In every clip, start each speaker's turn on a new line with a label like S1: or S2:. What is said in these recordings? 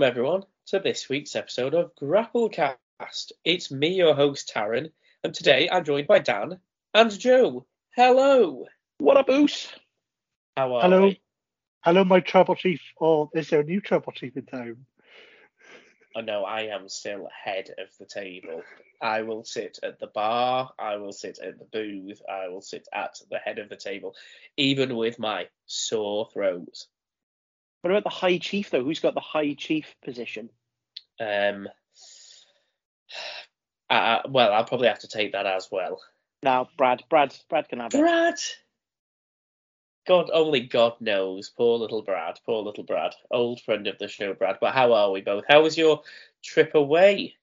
S1: Welcome, everyone, to this week's episode of Grapplecast. It's me, your host, Taran, and today I'm joined by Dan and Joe. Hello.
S2: What up, Oos?
S1: How are you?
S3: Hello.
S1: we?
S3: Hello, my trouble chief. Or is there a new trouble chief in town?
S1: I know I am still head of the table. I will sit at the bar, I will sit at the booth, I will sit at the head of the table, even with my sore throat.
S2: What about the High Chief, though? Who's got the High Chief position?
S1: Um, uh, well, I'll probably have to take that as well.
S2: Now, Brad. Brad. Brad can have it.
S1: Brad. God, only God knows. Poor little Brad. Poor little Brad. Old friend of the show, Brad. But how are we both? How was your trip away?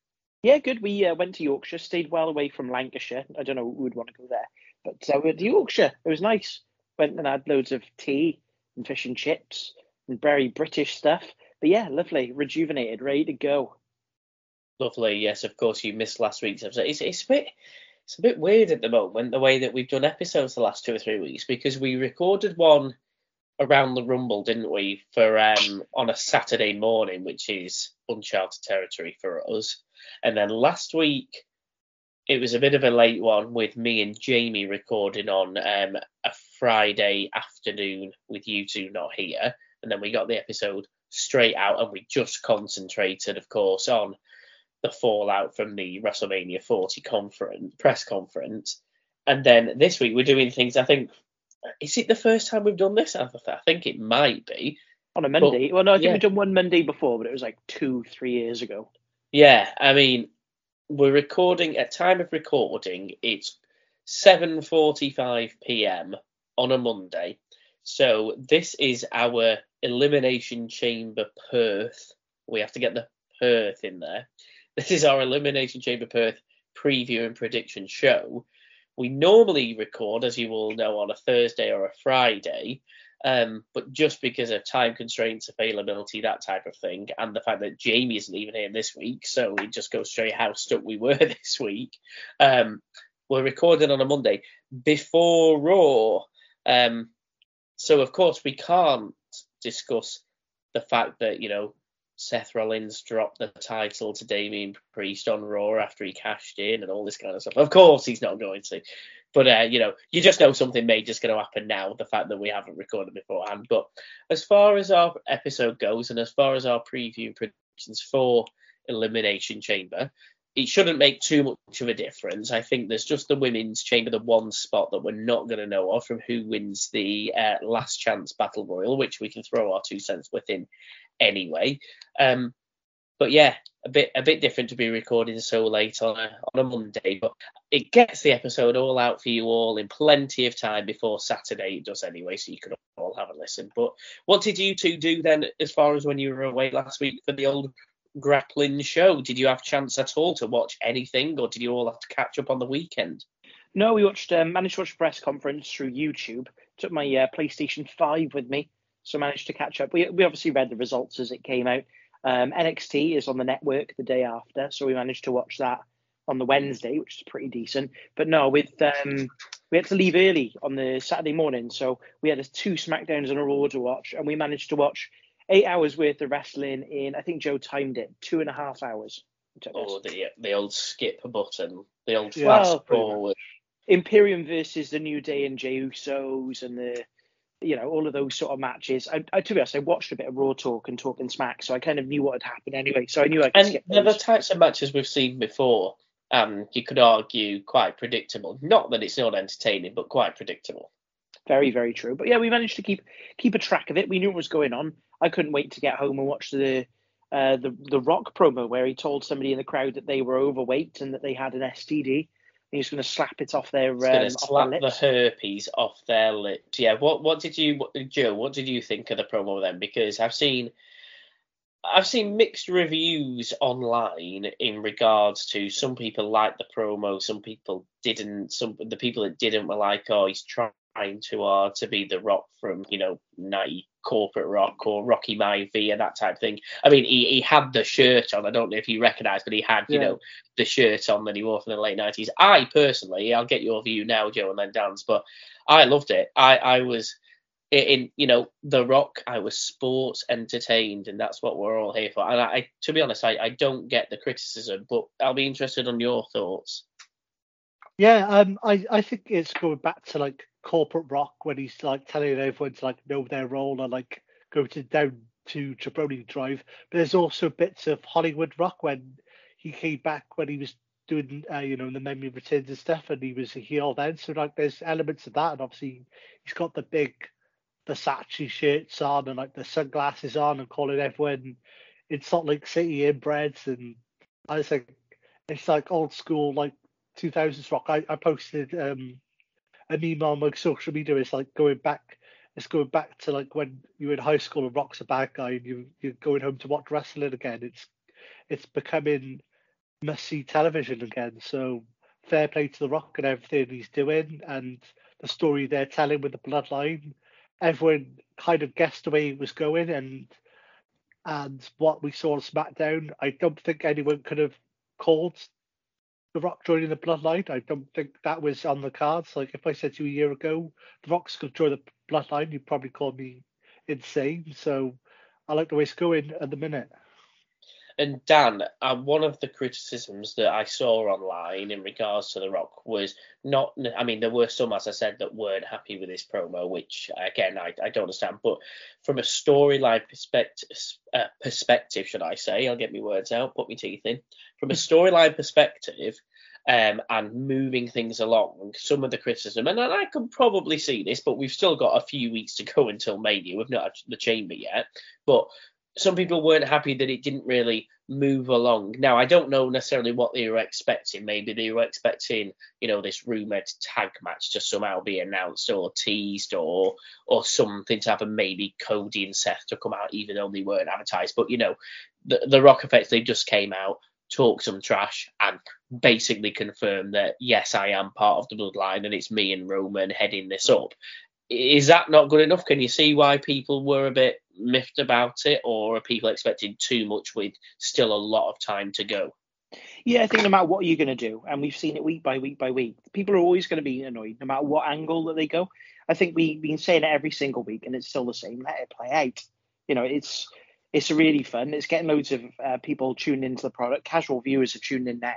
S2: Yeah, good. We uh, went to Yorkshire, stayed well away from Lancashire. I don't know who would want to go there, but uh, we went to Yorkshire. It was nice. Went and had loads of tea and fish and chips very British stuff. But yeah, lovely, rejuvenated, ready to go.
S1: Lovely. Yes, of course. You missed last week's episode. It's, it's a bit. It's a bit weird at the moment the way that we've done episodes the last two or three weeks because we recorded one around the Rumble, didn't we, for um on a Saturday morning, which is uncharted territory for us. And then last week it was a bit of a late one with me and Jamie recording on um a Friday afternoon with you two not here. And then we got the episode straight out and we just concentrated, of course, on the fallout from the WrestleMania 40 conference press conference. And then this week we're doing things. I think is it the first time we've done this? I th- I think it might be.
S2: On a Monday. well, no, I think
S1: yeah.
S2: we've done one Monday before, but it was like two, three years ago.
S1: Yeah, I mean, we're recording at time of recording. It's 7:45 p.m. on a Monday. So this is our elimination chamber Perth. We have to get the Perth in there. This is our elimination chamber Perth preview and prediction show. We normally record, as you all know, on a Thursday or a Friday. Um, but just because of time constraints, availability, that type of thing, and the fact that Jamie isn't even here this week, so it just goes straight how stuck we were this week. Um, we're recording on a Monday before Raw. Um, so of course we can't discuss the fact that, you know, Seth Rollins dropped the title to Damien Priest on Raw after he cashed in and all this kind of stuff. Of course he's not going to. But uh, you know, you just know something major's going to happen now. The fact that we haven't recorded beforehand. But as far as our episode goes, and as far as our preview predictions for Elimination Chamber, it shouldn't make too much of a difference. I think there's just the women's chamber, the one spot that we're not going to know of from who wins the uh, last chance battle royal, which we can throw our two cents within anyway. Um, but yeah, a bit a bit different to be recording so late on a on a Monday, but it gets the episode all out for you all in plenty of time before Saturday. It does anyway, so you can all have a listen. But what did you two do then, as far as when you were away last week for the old grappling show? Did you have chance at all to watch anything, or did you all have to catch up on the weekend?
S2: No, we watched um, managed to watch the press conference through YouTube. Took my uh, PlayStation 5 with me, so managed to catch up. We we obviously read the results as it came out. Um, NXT is on the network the day after, so we managed to watch that on the Wednesday, which is pretty decent. But no, with um, we had to leave early on the Saturday morning, so we had two Smackdowns and a Raw to watch, and we managed to watch eight hours worth of wrestling in. I think Joe timed it two and a half hours. it took us.
S1: Or the the old skip button, the old
S3: Yeah,
S1: fast
S2: Well,
S3: pretty
S1: forward?
S2: Imperium versus the New Day and Jey Usos and the you know all of those sort of matches. I, I to be honest, I watched a bit of Raw Talk and Talking Smack, so I kind of knew what had happened anyway. So I knew I could
S1: And
S2: skip
S1: they're the types of matches we've seen before. Um, you could argue quite predictable. Not that it's not entertaining, but quite predictable.
S2: Very very true. But yeah, we managed to keep keep a track of it. We knew what was going on. I couldn't wait to get home and watch the. Uh, the the Rock promo where he told somebody in the crowd that they were overweight and that they had an STD. He was going to slap it off their, um,
S1: It's going to
S2: off
S1: slap the herpes off their lips. Yeah. What What did you, what, Joe? What did you think of the promo then? Because I've seen, I've seen mixed reviews online in regards to some people liked the promo, some people didn't. Some the people that didn't were like, oh, he's trying too hard to be the Rock from you know ninety corporate rock or Rocky Maivia and that type of thing. I mean, he, he had the shirt on. I don't know if you recognise, but he had, you
S2: Yeah.
S1: know, the shirt on that he wore from the late nineties. I personally, I'll get your view now, Joe, and then Dan's, but I loved it. I, I was in you know the rock i was sports entertained and that's what we're all here for and i, to be honest I, I don't get the criticism but i'll be interested on your thoughts
S3: yeah um i i think it's going back to like corporate rock when he's like telling everyone to like know their role and like go to down to jabroni drive but there's also bits of hollywood rock when he came back when he was doing uh, you know the memory returns and stuff and he was a heel then so like there's elements of that and obviously he's got the big Versace shirts on and like the sunglasses on and calling everyone in Salt Lake City inbreds and I think it's like old school like 2000s rock. I, I posted um an email on my social media. It's like going back. It's going back to like when you were in high school and rock's a bad guy and you you're going home to watch wrestling again. It's it's becoming must see television again. So fair play to the Rock and everything he's doing and the story they're telling with the bloodline everyone kind of guessed the way it was going and and what we saw on SmackDown, I don't think anyone could have called The Rock joining the Bloodline. I don't think that was on the cards. Like if I said to you a year ago, The Rock's going to join the Bloodline, you'd probably call me insane. So I like the way it's going at the minute.
S1: And Dan, uh, one of the criticisms that I saw online in regards to The Rock was not, I mean, there were some, as I said, that weren't happy with this promo, which again, I, I don't understand. But from a storyline perspective, uh, perspective, should I say, I'll get my words out, put my teeth in. From a storyline perspective, um, and moving things along. Some of the criticism, and I can probably see this, but we've still got a few weeks to go until Mania. We've not had the chamber yet, but some people weren't happy that it didn't really move along. Now, I don't know necessarily what they were expecting. Maybe they were expecting, you know, this rumored tag match to somehow be announced or teased or or something to happen. Maybe Cody and Seth to come out, even though they weren't advertised. But you know, the the Rock effect they just came out, talked some trash, and basically confirm that yes, I am part of the bloodline and it's me and Roman heading this up is that not good enough? Can you see why people were a bit miffed about it, or are people expecting too much with still a lot of time to go?
S2: Yeah, I think no matter what you're going to do, and we've seen it week by week by week, people are always going to be annoyed no matter what angle that they go. I think we've been saying it every single week, and it's still the same. Let it play out. You know, it's it's really fun. It's getting loads of uh, people tuning into the product. Casual viewers are tuning in now.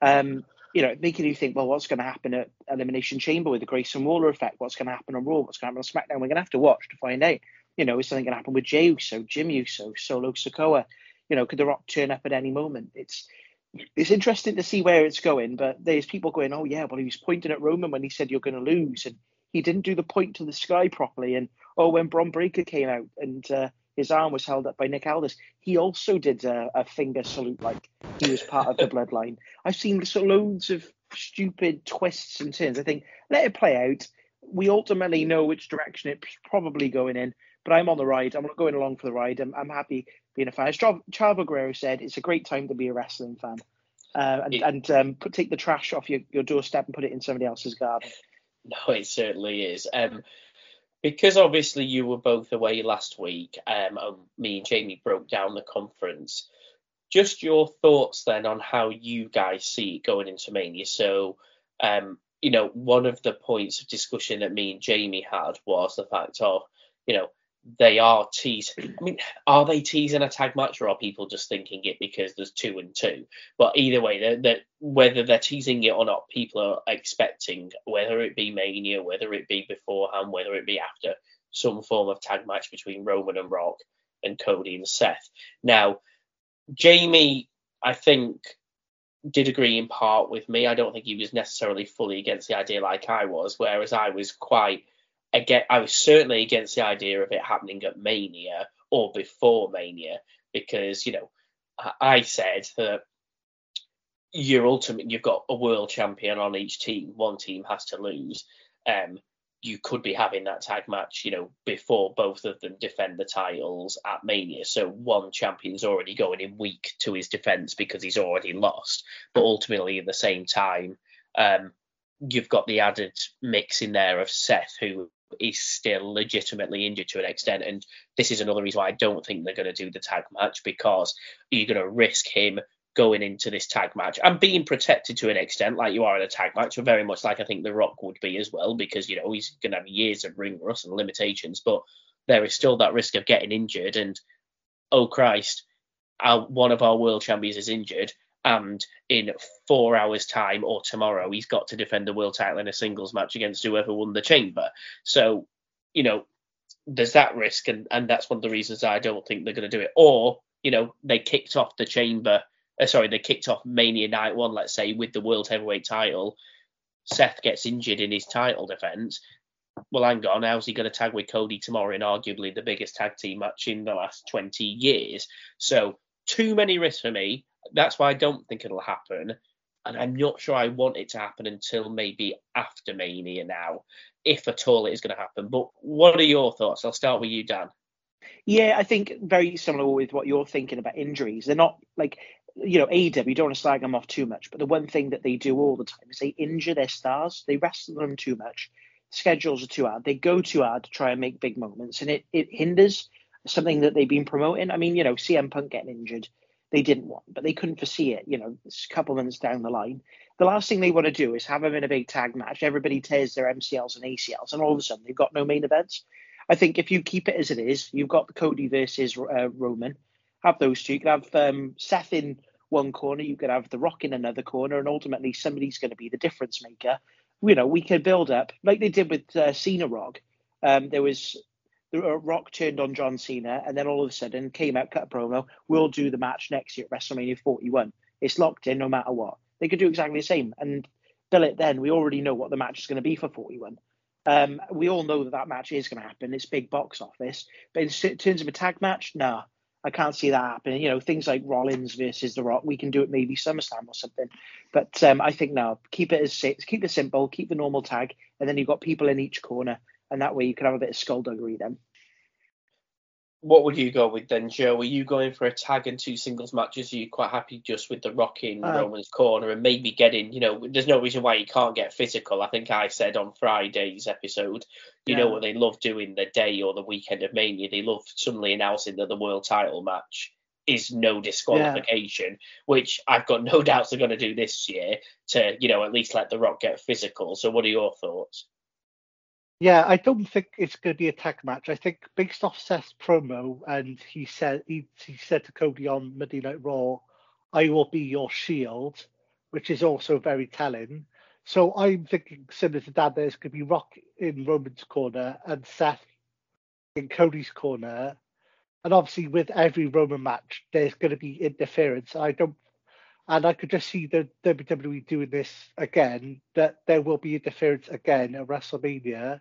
S2: Um, you know, making you think, well, what's going to happen at Elimination Chamber with the Grayson Waller effect? What's going to happen on Raw? What's going to happen on SmackDown? We're going to have to watch to find out. You know, is something going to happen with Jey Uso, Jim Uso, Solo Sikoa? You know, could The Rock turn up at any moment? It's it's interesting to see where it's going, but there's people going, oh yeah, well he was pointing at Roman when he said you're going to lose, and he didn't do the point to the sky properly, and oh when Bron Breakker came out and uh, his arm was held up by Nick Aldis. He also did a, a finger salute like he was part of the bloodline. I've seen so loads of stupid twists and turns. I think let it play out. We ultimately know which direction it's probably going in, but I'm on the ride. I'm not going along for the ride. I'm, I'm happy being a fan. As Chavo Guerrero said, it's a great time to be a wrestling fan. Uh, and, and um, put, take the trash off your, your doorstep and put it in somebody else's garden.
S1: No, it certainly is. Um, because obviously you were both away last week, um, and me and Jamie broke down the conference. Just your thoughts then on how you guys see it going into Mania. So, um, you know, one of the points of discussion that me and Jamie had was the fact of, you know, they are teasing. I mean, are they teasing a tag match, or are people just thinking it because there's two and two? But either way, they're, they're, whether they're teasing it or not, people are expecting whether it be Mania, whether it be beforehand, whether it be after, some form of tag match between Roman and Rock and Cody and Seth. Now, Jamie, I think, did agree in part with me. I don't think he was necessarily fully against the idea like I was, whereas I was quite again, I was certainly against the idea of it happening at Mania or before Mania because you know I said that you're ultimate you've got a world champion on each team. One team has to lose. Um, you could be having that tag match, you know, before both of them defend the titles at Mania. So one champion's already going in weak to his defense because he's already lost. But ultimately, at the same time, um, you've got the added mix in there of Seth, who is still legitimately injured to an extent. And this is another reason why I don't think they're going to do the tag match because you're going to risk him going into this tag match and being protected to an extent, like you are in a tag match, or very much like I think The Rock would be as well, because you know he's going to have years of ring rust and limitations, but there is still that risk of getting injured. And oh Christ, our, one of our world champions is injured, and in four hours' time or tomorrow, he's got to defend the world title in a singles match against whoever won the chamber. So, you know, there's that risk, and, and that's one of the reasons I don't think they're going to do it. Or, you know, they kicked off the chamber uh, sorry, they kicked off Mania Night One, let's say, with the World Heavyweight Title. Seth gets injured in his title defense. Well, hang on, how's he going to tag with Cody tomorrow in arguably the biggest tag team match in the last 20 years? So, too many risks for me. That's why I don't think it'll happen. And I'm not sure I want it to happen until maybe after Mania now, if at all it is going to happen. But what are your thoughts? I'll start with you, Dan.
S2: Yeah, I think very similar with what you're thinking about injuries. They're not like you know, AEW, you don't want to slag them off too much, but the one thing that they do all the time is they injure their stars. They wrestle them too much. Schedules are too hard. They go too hard to try and make big moments, and it, it hinders something that they've been promoting. I mean, you know, CM Punk getting injured, they didn't want, but they couldn't foresee it, you know, a couple months down the line. The last thing they want to do is have them in a big tag match. Everybody tears their MCLs and ACLs, and all of a sudden they've got no main events. I think if you keep it as it is, you've got Cody versus uh, Roman have those two. You could have um, Seth in one corner, you could have The Rock in another corner, and ultimately somebody's going to be the difference maker. You know, we could build up like they did with uh, Cena Rock. Um, there was the uh, Rock turned on John Cena, and then all of a sudden came out, cut a promo. We'll do the match next year at WrestleMania 41. It's locked in no matter what. They could do exactly the same and bill it then. We already know what the match is going to be for 41. Um, we all know that that match is going to happen. It's big box office. But in terms of a tag match, nah, I can't see that happening. You know, things like Rollins versus The Rock, we can do it maybe SummerSlam or something. But um, I think now keep it as keep it simple, keep the normal tag, and then you've got people in each corner, and that way you can have a bit of skullduggery then
S1: what would you go with then, Joe? Are you going for a tag and two singles matches? Are you quite happy just with the Rock in uh, Roman's corner and maybe getting, you know, there's no reason why you can't get physical. I think I said on Friday's episode, you yeah. know what they love doing the day or the weekend of Mania? They love suddenly announcing that the world title match is no disqualification, yeah. which I've got no doubts they're going to do this year to, you know, at least let the Rock get physical. So what are your thoughts?
S3: Yeah, I don't think it's going to be a tag match. I think based off Seth's promo, and he said he, he said to Cody on Monday Night Raw, "I will be your shield," which is also very telling. So I'm thinking similar to that. There's going to be Rock in Roman's corner and Seth in Cody's corner, and obviously with every Roman match, there's going to be interference. I don't, and I could just see the WWE doing this again. That there will be interference again at WrestleMania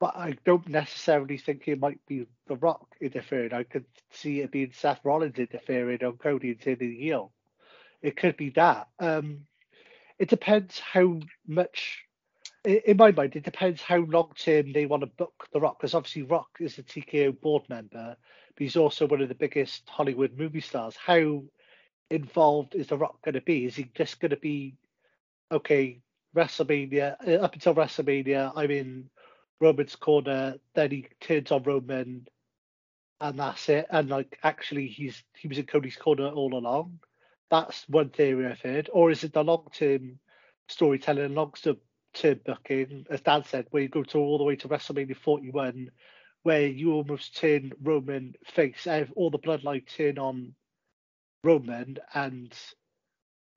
S3: but I don't necessarily think it might be The Rock interfering. I could see it being Seth Rollins interfering on Cody and turning heel. It could be that. Um, it depends how much. In my mind, it depends how long term they want to book The Rock, because obviously Rock is a TKO board member, but he's also one of the biggest Hollywood movie stars. How involved is The Rock going to be? Is he just going to be okay? WrestleMania uh, up until WrestleMania, I'm in Roman's corner, then he turns on Roman, and that's it. And like actually, he's he was in Cody's corner all along. That's one theory I've heard. Or is it the long term storytelling, long term booking, as Dan said, where you go to all the way to WrestleMania 41, where you almost turn Roman face, eh, all the bloodline turn on Roman, and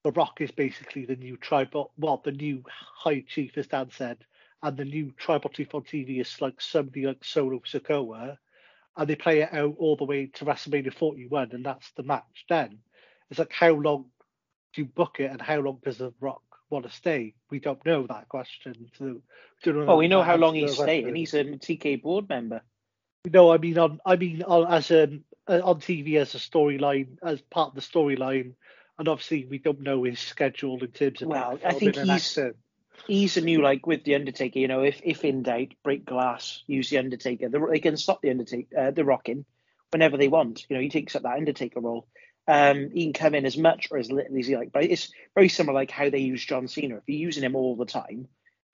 S3: The Rock is basically the new tribal, well, the new High Chief, as Dan said, and the new tribal chief on TV is like somebody like Solo Sikoa, and they play it out all the way to WrestleMania 41, and that's the match. Then it's like how long do you book it, and how long does The Rock want to stay? We don't know that question. So,
S2: we well, we know how long he's staying. And he's a TK board member.
S3: No, I mean on I mean on as a on TV as a storyline as part of the storyline, and obviously we don't know his schedule in terms of.
S2: Well, I think he's. Accent he's a new like with the Undertaker. You know, if if in doubt, break glass, use the Undertaker. The, they can stop the Undertaker, uh, the Rocking, whenever they want. You know, he takes up that Undertaker role. Um, he can come in as much or as little as he like, but it's very similar like how they use John Cena. If you're using him all the time,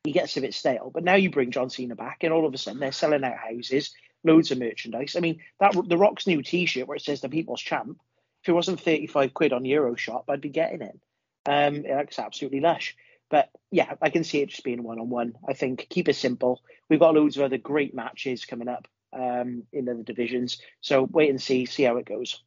S2: he gets a bit stale. But now you bring John Cena back, and all of a sudden they're selling out houses, loads of merchandise. I mean, that the Rock's new T-shirt where it says the People's Champ. if it wasn't 35 quid on Euroshop, I'd be getting it. Um, it looks absolutely lush. But yeah, I can see it just being one on one. I think keep it simple. We've got loads of other great matches coming up um, in other divisions. So wait and see, see how it goes.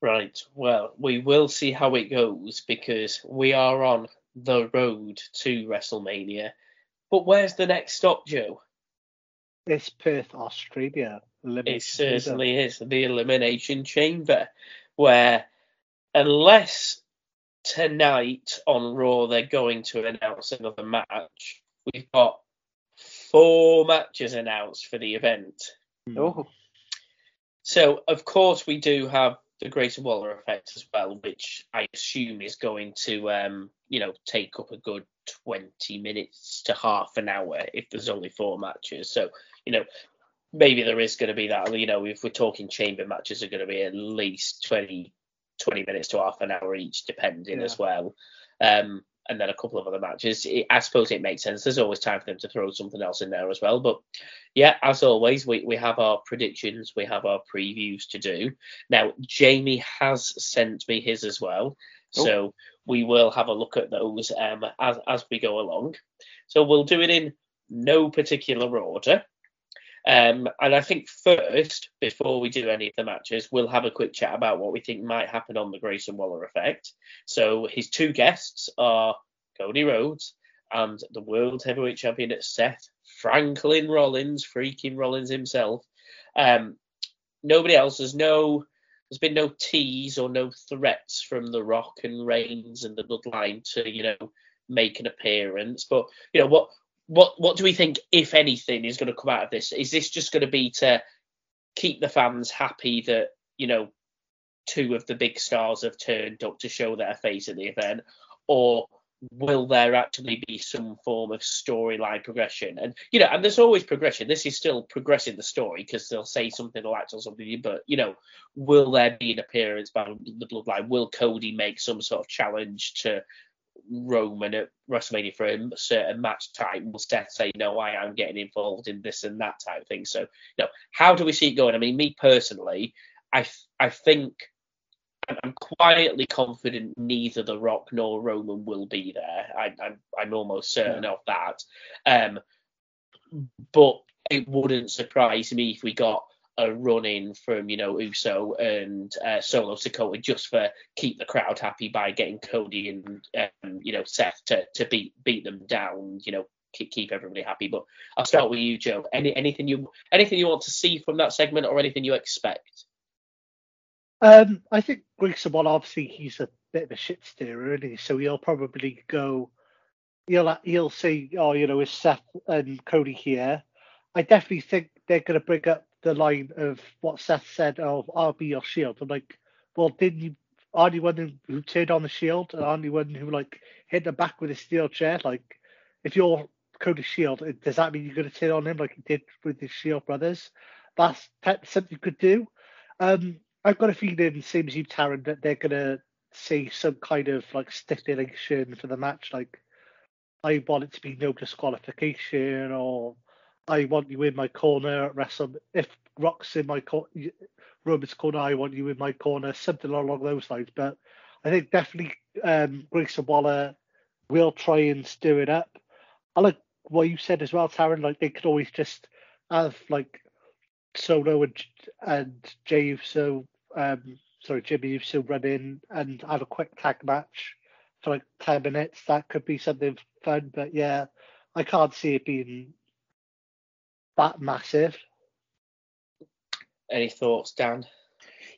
S1: Right. Well, we will see how it goes because we are on the road to WrestleMania. But where's the next stop, Joe?
S3: It's Perth, Australia.
S1: It certainly is the Elimination Chamber, where unless tonight on Raw they're going to announce another match, we've got four matches announced for the event.
S2: Oh.
S1: So of course we do have the Grayson Waller effect as well, which I assume is going to, um, you know, take up a good 20 minutes to half an hour if there's only four matches. So, you know, maybe there is going to be that, you know, if we're talking chamber matches are going to be at least 20, 20 minutes to half an hour each, depending yeah. as well. Um, and then a couple of other matches. It, I suppose it makes sense. There's always time for them to throw something else in there as well. But yeah, as always, we, we have our predictions, we have our previews to do. Now, Jamie has sent me his as well. Oh. So we will have a look at those um, as, as we go along. So we'll do it in no particular order. Um, and I think first, before we do any of the matches, we'll have a quick chat about what we think might happen on the Grayson Waller effect. So his two guests are Cody Rhodes and the World Heavyweight Champion Seth Franklin Rollins, freaking Rollins himself. Um, nobody else. There's no. There's been no tease or no threats from The Rock and Reigns and the Bloodline to, you know, make an appearance. But you know what what what do we think, if anything, is going to come out of this? Is this just going to be to keep the fans happy that you know two of the big stars have turned up to show their face at the event, or will there actually be some form of storyline progression? And you know, and there's always progression. This is still progressing the story because they'll say something will act on something, but you know, will there be an appearance by the Bloodline? Will Cody make some sort of challenge to Roman at WrestleMania for a certain match type, will Seth say, no, I am getting involved in this and that type of thing. So, you know, how do we see it going? I mean, me personally, I I think I'm quietly confident neither The Rock nor Roman will be there. I, am I'm, I'm almost certain yeah. of that. Um, but it wouldn't surprise me if we got a run in from you know Uso and uh, Solo Sikoa just for keep the crowd happy by getting Cody and um, you know Seth to to beat beat them down. You know keep keep everybody happy. But I'll start with you, Joe. Any anything you anything you want to see from that segment or anything you expect?
S3: Um, I think Grayson Waller obviously he's a bit of a shit stirrer, isn't he? So he'll probably go. He'll he'll say, oh, you know, is Seth and Cody here? I definitely think they're going to bring up the line of what Seth said of "I'll be your shield." I'm like, well, didn't you? Aren't you one who turned on the shield? And aren't you one who like hit the back with a steel chair? Like, if you're Cody Shield, does that mean you're to turn on him like you did with the Shield brothers? That's something you could do. Um, I've got a feeling, same as you, Taran, that they're to say some kind of like stipulation for the match, like I want it to be no disqualification or I want you in my corner at Wrestle. If Rock's in my corner, Roman's corner, I want you in my corner, something along those lines. But I think definitely um, Grayson Waller will try and stir it up. I like what you said as well, Taran. Like they could always just have like Solo and and Jey Uso, um, sorry Jimmy Uso run in and have a quick tag match for like ten minutes. That could be something fun. But yeah, I can't see it being that massive.
S1: Any thoughts, Dan?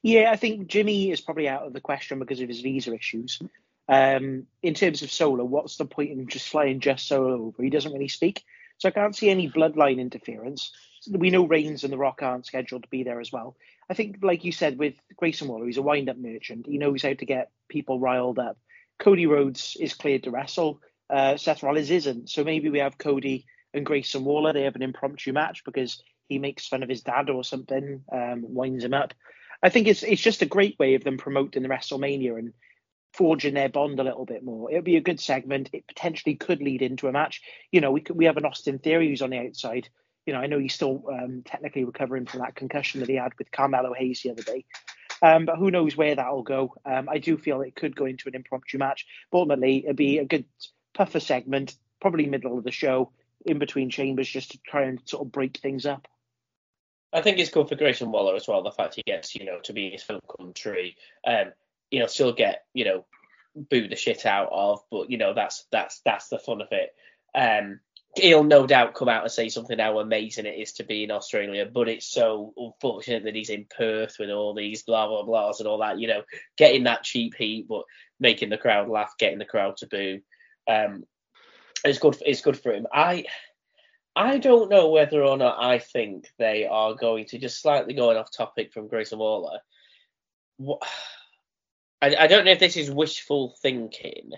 S2: Yeah, I think Jimmy is probably out of the question because of his visa issues. Um, in terms of Solo, what's the point in just flying just Solo over? He doesn't really speak, so I can't see any bloodline interference. We know Reigns and The Rock aren't scheduled to be there as well. I think, like you said, with Grayson Waller, he's a wind-up merchant. He knows how to get people riled up. Cody Rhodes is cleared to wrestle. Uh, Seth Rollins isn't, so maybe we have Cody and Grayson Waller. They have an impromptu match because he makes fun of his dad or something, um, winds him up. I think it's it's just a great way of them promoting the WrestleMania and forging their bond a little bit more. It would be a good segment. It potentially could lead into a match. You know, we could, we have an Austin Theory who's on the outside. You know, I know he's still um, technically recovering from that concussion that he had with Carmelo Hayes the other day. Um, but who knows where that'll go? Um, I do feel it could go into an impromptu match, but ultimately it'd be a good puffer segment, probably middle of the show, in between chambers, just to try and sort of break things up.
S1: I think it's good for Grayson Waller as well. The fact he gets, you know, to be in his home country, um, you know, still get, you know, boo the shit out of, but you know, that's that's that's the fun of it. Um, he'll no doubt come out and say something how amazing it is to be in Australia, but it's so unfortunate that he's in Perth with all these blah blah blahs and all that, you know, getting that cheap heat, but making the crowd laugh, getting the crowd to boo. Um, it's good. It's good for him. I I don't know whether or not I think they are going to just slightly going off topic from Grayson Waller. What, I, I don't know if this is wishful thinking,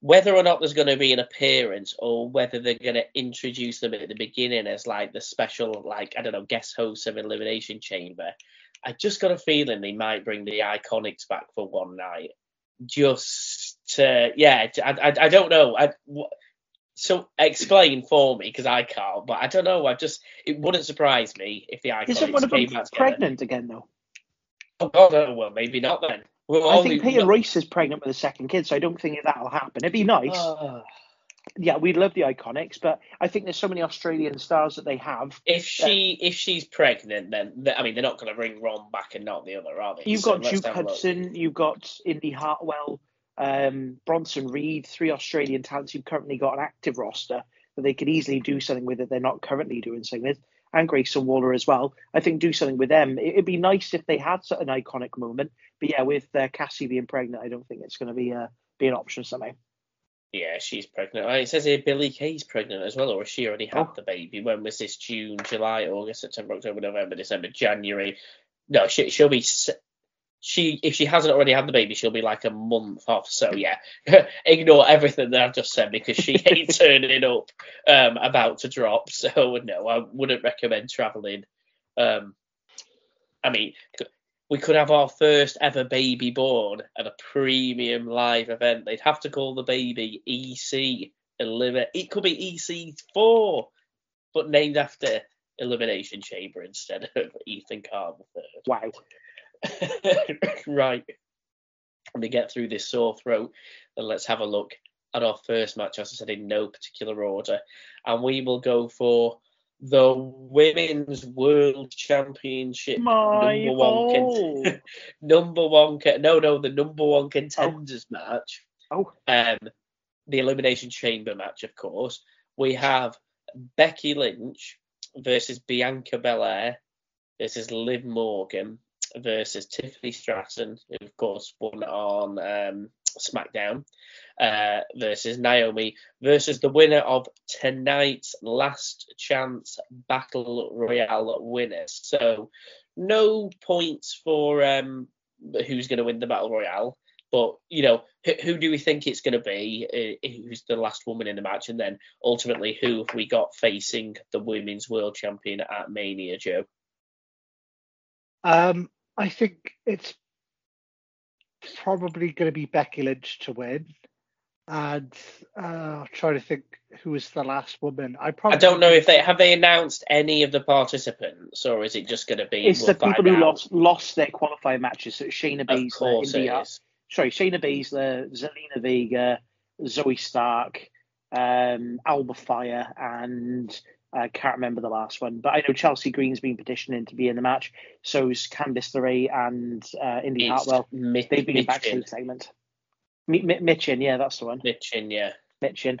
S1: whether or not there's going to be an appearance or whether they're going to introduce them at the beginning as like the special, like, I don't know, guest hosts of Elimination Chamber. I just got a feeling they might bring the Iconics back for one night. Just to, yeah, I, I, I don't know. I, so explain for me because I can't. But I don't know. I just it wouldn't surprise me if the iconics
S2: Isn't one of them pregnant again though?
S1: Oh God, oh, well maybe not then. We'll
S2: I think Peyton Royce is pregnant with a second kid, so I don't think that'll happen. It'd be nice.
S1: Ah.
S2: yeah, we'd love the Iconics, but I think there's so many Australian stars that they have.
S1: if she if she's pregnant, then th- I mean they're not going to bring Ron back and not the other, are they?
S2: You've
S1: So
S2: got Duke
S1: have a look.
S2: Hudson, you've got Indi Hartwell, um, Bronson Reed, three Australian talents who've currently got an active roster that they could easily do something with that they're not currently doing something with, and Grayson Waller as well. I think do something with them. It- It'd be nice if they had such an iconic moment, but yeah, with uh, Cassie being pregnant, I don't think it's going to be uh, be an option somehow.
S1: Yeah, she's pregnant. Oh, It says here Billie Kay's pregnant as well, or she already had
S2: Oh.
S1: the baby? When was this? June, July, August, September, October, November, December, January. No, she, she'll be. She if she hasn't already had the baby, she'll be like a month off. So yeah, ignore everything that I've just said because she ain't turning up um, about to drop. So no, I wouldn't recommend traveling. Um, I mean, we could have our first ever baby born at a premium live event. They'd have to call the baby EC Elimin. It could be EC4, but named after Elimination Chamber instead of Ethan Carr
S2: Wow.
S1: Right. Let me get through this sore throat and let's have a look at our first match, as I said, in no particular order. And we will go for the Women's World Championship
S2: My
S1: number one con- number one con- no no the number one contenders match
S2: Oh.
S1: um the elimination chamber match of course we have becky lynch versus bianca belair versus liv morgan versus tiffany stratton who of course won on um smackdown uh versus naomi versus the winner of tonight's last chance battle royale winners. So no points for um who's going to win the battle royale but you know who, who do we think it's going to be? Uh, who's the last woman in the match? And then ultimately who have we got facing the women's world champion at mania joe?
S3: Um, I think it's probably going to be Becky Lynch to win. And uh, I'm trying to think who was the last woman. I probably
S1: i don't know if they have they announced any of the participants or is it just going to be
S2: It's
S1: we'll
S2: the people who
S1: out?
S2: lost lost their qualifying matches. So it's Shayna
S1: of
S2: Baszler,
S1: course it
S2: India,
S1: is
S2: sorry, Shayna Baszler, Zelina Vega, Zoey Stark, um, Alba Fyre, and I can't remember the last one. But I know Chelsea Green's been petitioning to be in the match. So's Candice LeRae and uh, Indy
S1: It's
S2: Hartwell. They've been in
S1: Michin.
S2: backstage segment. Mi- Mi- Michin, yeah, that's the one.
S1: Michin, yeah
S2: Michin.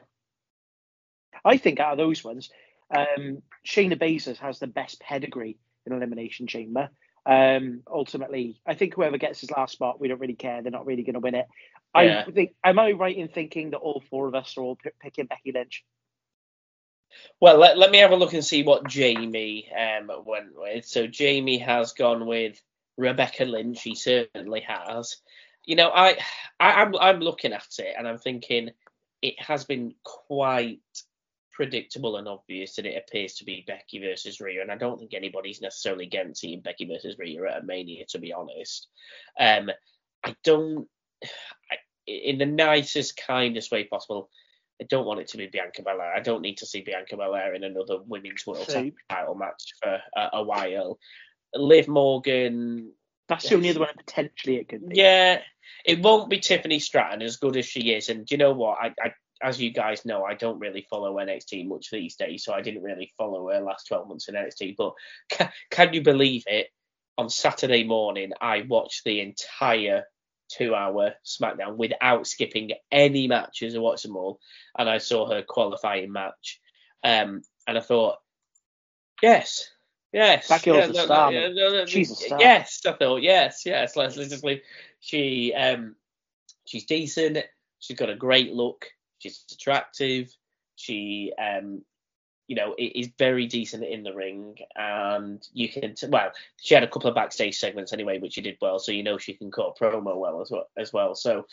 S2: I think out of those ones, um, Shayna Baszler has the best pedigree in Elimination Chamber. Um, ultimately, I think whoever gets his last spot, we don't really care. They're not really going to win it.
S1: Yeah.
S2: I think. Am I right in thinking that all four of us are all p- picking Becky Lynch?
S1: Well, let, let me have a look and see what Jamie um went with. So Jamie has gone with Rebecca Lynch. He certainly has. You know, I, I I'm I'm looking at it and I'm thinking it has been quite predictable and obvious that it appears to be Becky versus Rhea, and I don't think anybody's necessarily against seeing Becky versus Rhea at a Mania, to be honest. Um, I don't, I, in the nicest, kindest way possible. I don't want it to be Bianca Belair. I don't need to see Bianca Belair in another women's world
S2: Same.
S1: title match for a, a while. Liv Morgan,
S2: That's the only other one potentially it could be.
S1: Yeah, it won't be Tiffany Stratton as good as she is. And do you know what? I, I as you guys know, I don't really follow NXT much these days, so I didn't really follow her last 12 months in NXT. But ca- can you believe it? On Saturday morning, I watched the entire two-hour SmackDown without skipping any matches. or watched them all, and I saw her qualifying match, um, and I thought, yes, yes,
S2: That girl's
S1: yeah,
S2: a
S1: no, no,
S2: star,
S1: yeah,
S2: mate.
S1: no, no,
S2: She's a star.
S1: Yes, I thought, yes, yes. Let's, let's just leave. She, um, she's decent. She's got a great look. She's attractive. She, um, you know, is very decent in the ring, and you can. T- well, she had a couple of backstage segments anyway, which she did well, so you know she can cut a promo well as well. As well. So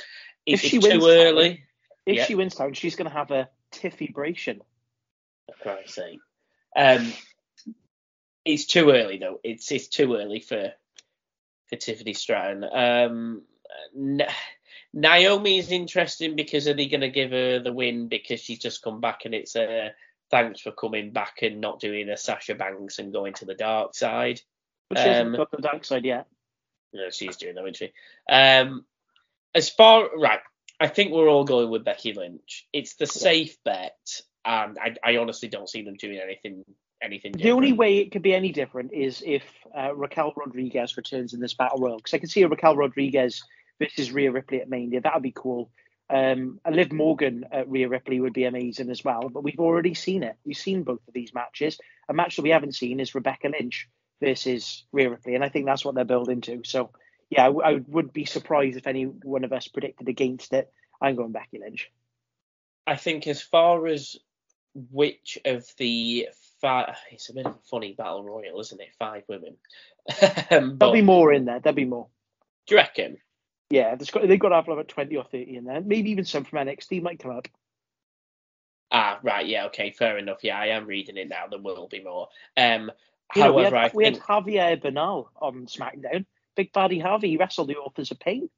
S2: If
S1: if
S2: she wins
S1: too early,
S2: If
S1: Yeah.
S2: she wins town, she's going to have a tiffy bration.
S1: for Christ's sake, um, it's too early though. It's it's too early for for Tiffany Stratton. Um, N- Naomi is interesting because are they going to give her the win because she's just come back and it's a thanks for coming back and not doing a Sasha Banks and going to the dark side.
S2: But she hasn't
S1: Um,
S2: got the dark side yet.
S1: No, she's doing that, isn't she? Um, as far right, I think we're all going with Becky Lynch. It's the safe bet, and I, I honestly don't see them doing anything anything.
S2: The only way it could be any different is if uh, Raquel Rodriguez returns in this battle royal. Because I can see a Raquel Rodriguez versus Rhea Ripley at Mania. That would be cool. Um, a Liv Morgan at Rhea Ripley would be amazing as well. But we've already seen it. We've seen both of these matches. A match that we haven't seen is Rebecca Lynch versus Rhea Ripley, and I think that's what they're building to. So yeah, I, w- I would be surprised if any one of us predicted against it. I'm going Becky Lynch.
S1: I think as far as which of the five, it's a bit of a funny battle royal, isn't it? Five women. um, but,
S2: There'll be more in there. There'll be more.
S1: do you reckon?
S2: Yeah, there's got, they've got to have about 20 or 30 in there. Maybe even some from NXT might come up.
S1: Ah, right, yeah, okay, fair enough. Yeah, I am reading it now. There will be more. Um,
S2: You know, we
S1: however,
S2: had,
S1: I
S2: we
S1: think
S2: had Javier Bernal on SmackDown. Big Baddie Harvey, he wrestled the Authors of Pain.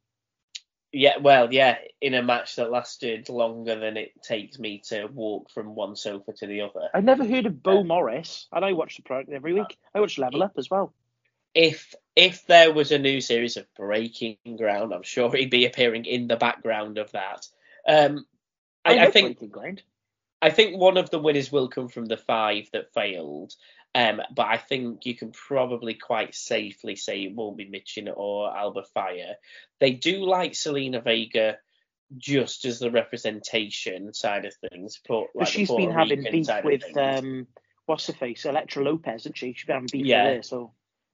S1: Yeah, well, yeah, in a match that lasted longer than it takes me to walk from one sofa to the other.
S2: I'd never heard of Bo Morris, and I watch the product every week. I watch Level Up as well.
S1: If if there was a new series of Breaking Ground, I'm sure he'd be appearing in the background of that. Um, I, I
S2: love
S1: think. I think one of the winners will come from the five that failed. Um, but I think you can probably quite safely say it won't be Michin or Alba Fyre. They do like Zelina Vega just as the representation side of things. But, like,
S2: she's been having beef with, um, what's her face, Elektra Lopez, isn't she? She's been having beef
S1: Yeah.
S2: with her, so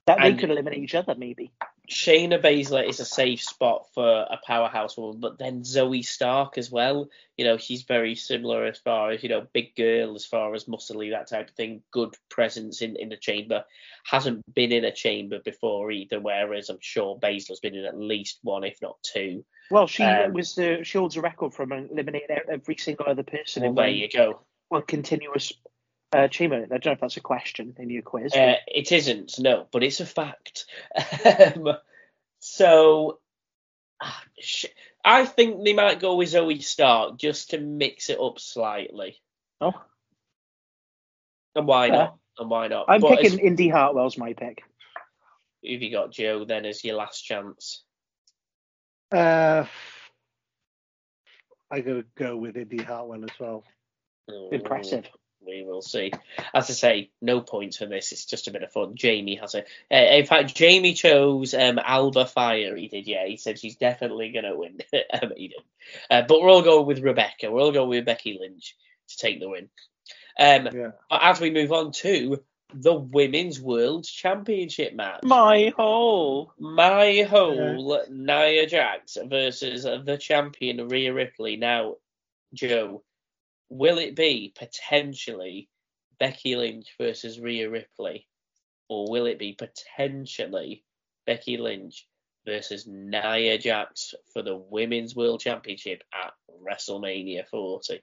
S2: that they
S1: And-
S2: could eliminate each other, maybe.
S1: Shayna Baszler is a safe spot for a powerhouse woman, but then Zoey Stark as well. You know, she's very similar as far as, you know, big girl, as far as muscly, that type of thing. Good presence in, in the chamber. Hasn't been in a chamber before either, whereas I'm sure Baszler's been in at least one, if not two.
S2: Well, she
S1: Um,
S2: was the she holds a record from eliminating every single other person
S1: Well,
S2: in
S1: there you go.
S2: one continuous uh, chamber. I don't know if that's a question in your quiz. but-
S1: Uh, it isn't, no, but it's a fact. um, so, ah, sh- I think they might go with Zoey Stark just to mix it up slightly.
S2: oh,
S1: And why
S2: Fair.
S1: not? And why not?
S2: I'm
S1: but
S2: picking
S1: as,
S2: Indi Hartwell's my pick.
S1: if you got Joe then as your last chance.
S3: Uh, I'm gonna go with Indi Hartwell as well.
S1: Mm,
S2: Impressive.
S1: We will see. As I say, no points for this. It's just a bit of fun. Jamie has a. Uh, in fact, Jamie chose um, Alba Fyre. He did, yeah. He said she's definitely going to win. um, he did. Uh, but we're all going with Rebecca. We're all going with Becky Lynch to take the win. Um,
S3: Yeah.
S1: But as we move on to the Women's World Championship match.
S2: My hole.
S1: My whole Nia Jax versus the champion Rhea Ripley. Now, Joe, will it be potentially Becky Lynch versus Rhea Ripley, or will it be potentially Becky Lynch versus Nia Jax for the Women's World Championship at WrestleMania 40?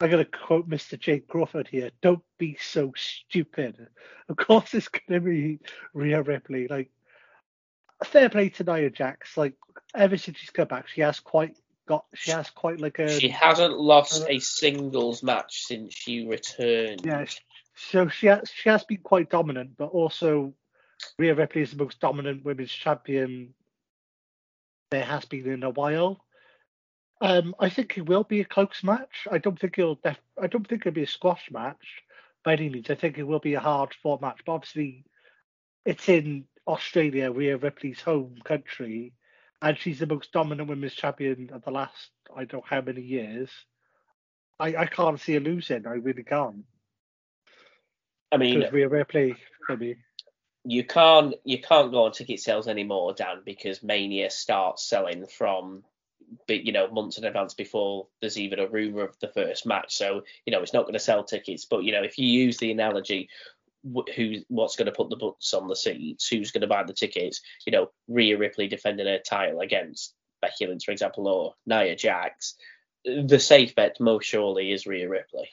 S3: I'm gonna quote Mr. Jake Crawford here. Don't be so stupid. Of course, it's gonna be Rhea Ripley. Like, fair play to Nia Jax. Like, ever since she's come back, she has quite got. She has quite like a.
S1: She hasn't lost a singles match since she returned.
S3: Yeah, so she has she has been quite dominant, but also Rhea Ripley is the most dominant women's champion there has been in a while. Um, I think it will be a close match. I don't think it'll. Def- I don't think it'll be a squash match by any means. I think it will be a hard fought match. But obviously, it's in Australia, Rhea Ripley's home country, and she's the most dominant women's champion of the last I don't know how many years. I, I can't see her losing. I really can't.
S1: I mean,
S3: Because Rhea Ripley, mean,
S1: you can't you can't go on ticket sales anymore, Dan, because Mania starts selling from you know, months in advance before there's even a rumor of the first match. So you know, it's not going to sell tickets. But you know, if you use the analogy, who what's going to put the butts on the seats, who's going to buy the tickets? You know, Rhea Ripley defending her title against Becky Lynch, for example, or Nia Jax. The safe bet most surely is Rhea Ripley.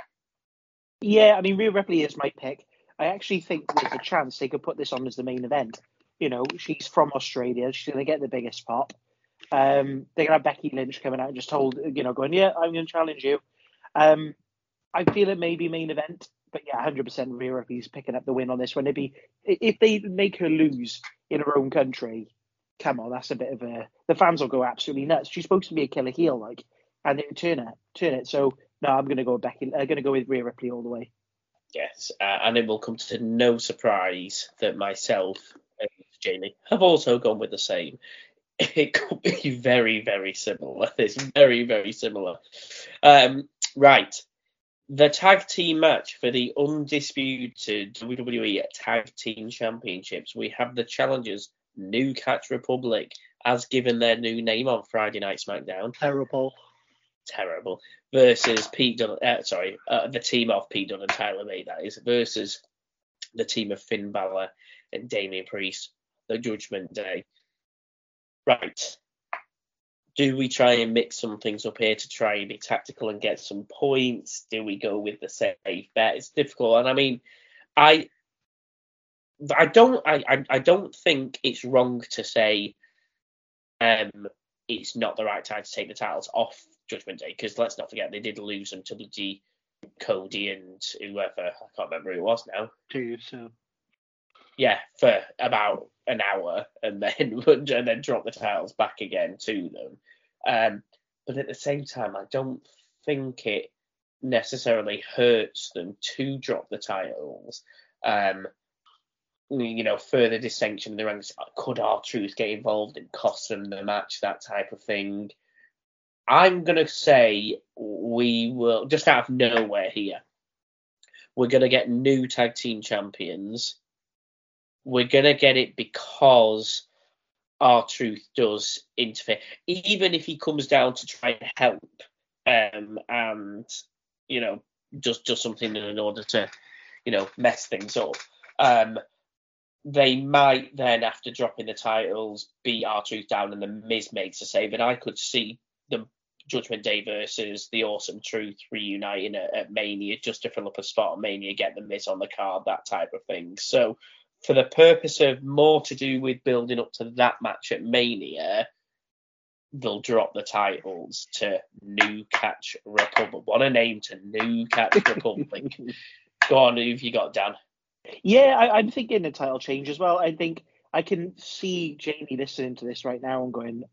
S2: Yeah, I mean, Rhea Ripley is my pick. I actually think there's a chance they could put this on as the main event. You know, she's from Australia. She's going to get the biggest pop. Um, they're going to have Becky Lynch coming out and just told, you know, going, yeah, I'm going to challenge you. Um, I feel it may be main event, but yeah, 100% Rhea Ripley's picking up the win on this one. It'd be if they make her lose in her own country. Come on, that's a bit of a. The fans will go absolutely nuts. She's supposed to be a killer heel, like, and it they turn it, turn it. So no, I'm going to go with Becky. I'm going to go with Rhea Ripley all the way.
S1: Yes, uh, and it will come to no surprise that myself and Jamie have also gone with the same. It could be very, very similar. It's very, very similar. Um, right. The tag team match for the undisputed WWE Tag Team Championships. We have the challengers New Catch Republic, as given their new name on Friday Night SmackDown
S3: terrible.
S1: terrible versus Pete Dunne. Uh, sorry, uh, the team of Pete Dunne and Tyler Bate that is versus the team of Finn Balor and Damian Priest. The Judgment Day. Right. Do we try and mix some things up here to try and be tactical and get some points? Do we go with the safe bet? It's difficult, and I mean, I, I don't, I, I, don't think it's wrong to say, um, it's not the right time to take the titles off Judgment Day because let's not forget they did lose them to Cody and whoever I can't remember who it was now.
S3: Too, so
S1: Yeah, for about an hour and then and then drop the titles back again to them. Um, but at the same time, I don't think it necessarily hurts them to drop the titles. Um, you know, further dissension in the ranks. Could R-Truth get involved and cost them the match? That type of thing. I'm gonna say we will just out of nowhere here. We're gonna get new tag team champions. We're gonna get it because R-Truth does interfere, even if he comes down to try and help, um, and you know, just does something in order to, you know, mess things up. Um, they might then, after dropping the titles, beat R-Truth down, and the Miz makes a save, and I could see the Judgment Day versus the Awesome Truth reuniting at, at Mania just to fill up a spot at Mania, get the Miz on the card, that type of thing. So, for the purpose of more to do with building up to that match at Mania, they'll drop the titles to New Catch Republic. What a name to New Catch Republic. Go on, who've you got, Dan?
S2: Yeah, I, I'm thinking a title change as well. I think I can see Jamie listening to this right now and going,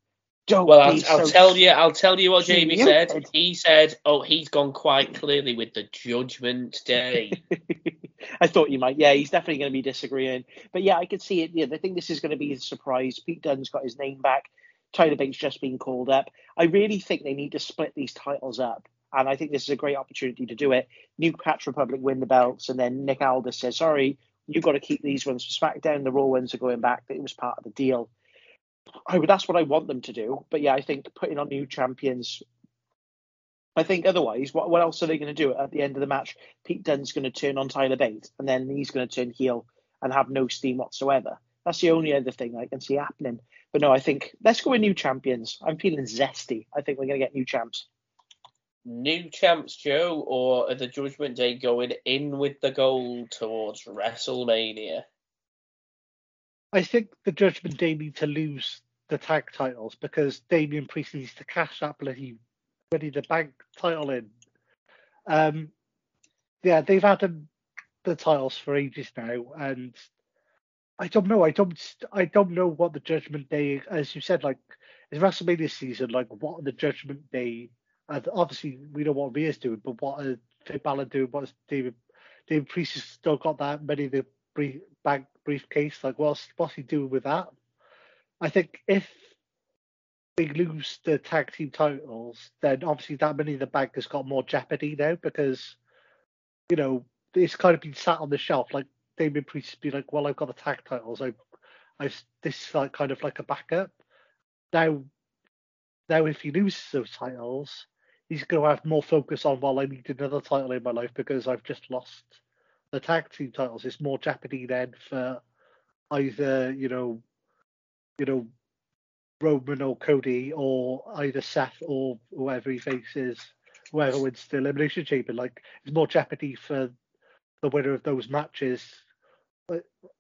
S2: "Don't
S1: Well, I'll, I'll
S2: so
S1: tell you. I'll tell you what Jamie said. He said, "Oh, he's gone quite clearly with the Judgment Day."
S2: I thought you might. Yeah, he's definitely going to be disagreeing. But yeah, I could see it. Yeah, I think this is going to be a surprise. Pete Dunne's got his name back. Tyler Bate's just been called up. I really think they need to split these titles up. And I think this is a great opportunity to do it. New Catch Republic win the belts, and then Nick Aldis says, sorry, you've got to keep these ones for SmackDown. The Raw ones are going back. It was part of the deal. I, that's what I want them to do. But yeah, I think putting on new champions I think otherwise, what, what else are they going to do at the end of the match? Pete Dunne's going to turn on Tyler Bates, and then he's going to turn heel and have no steam whatsoever. That's the only other thing I can see happening. But no, I think let's go with new champions. I'm feeling zesty. I think we're going to get new champs.
S1: New champs, Joe, or are the Judgment Day going in with the goal towards WrestleMania?
S3: I think the Judgment Day need to lose the tag titles because Damian Priest needs to cash that bloody ready to bank title in. Um, yeah, they've had them, the titles for ages now, and I don't know. I don't. I don't know what the Judgment Day, as you said, like it's WrestleMania season. Like what the Judgment Day, and obviously we know what Rhea's doing, but what are Finn Balor doing? What's David? David Priest has still got that in the brief, bag briefcase. Like what's what's he doing with that? I think if they lose the tag team titles, then obviously that money in the bank has got more jeopardy now because you know it's kind of been sat on the shelf. Like Damian Priest be like, well, I've got the tag titles. I, I this is like kind of like a backup. Now, now if he loses those titles, he's going to have more focus on well, I need another title in my life because I've just lost the tag team titles. It's more jeopardy then for either you know, you know, Roman or Cody or either Seth or whoever he faces, whoever wins the elimination chamber. Like it's more jeopardy for the winner of those matches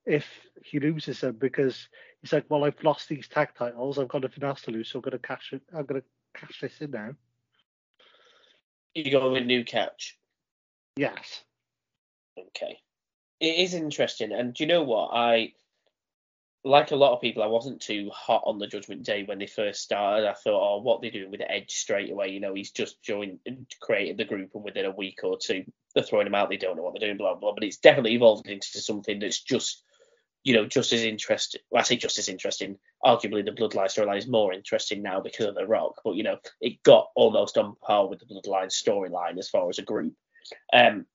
S3: if he loses them because he's like, well, I've lost these tag titles. I've got nothing else to lose, so I'm going to cash it. I'm going to cash this in now.
S1: You go with new catch.
S3: Yes.
S1: Okay. It is interesting, and do you know what I? Like a lot of people, I wasn't too hot on the Judgment Day when they first started. I thought, oh, what they doing with Edge straight away? You know, he's just joined, and created the group, and within a week or two, they're throwing him out. They don't know what they're doing, blah blah. But it's definitely evolved into something that's just, you know, just as interesting. Well, I say just as interesting. Arguably, the Bloodline storyline is more interesting now because of The Rock. But you know, it got almost on par with the Bloodline storyline as far as a group. Um,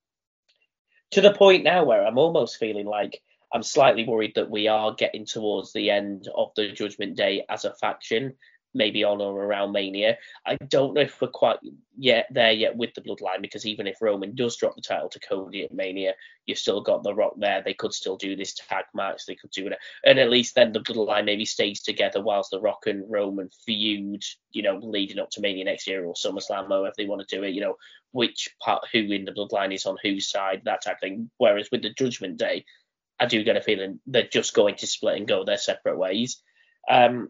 S1: to the point now where I'm almost feeling like I'm slightly worried that we are getting towards the end of the Judgment Day as a faction maybe on or around Mania. I don't know if we're quite yet there yet with the Bloodline because even if Roman does drop the title to Cody at Mania, you've still got The Rock there. They could still do this tag match. They could do it, and at least then the Bloodline maybe stays together whilst The Rock and Roman feud, you know, leading up to Mania next year or SummerSlam or if they want to do it, you know, which part who in the Bloodline is on whose side, that type of thing. Whereas with the Judgment Day, I do get a feeling they're just going to split and go their separate ways. Um,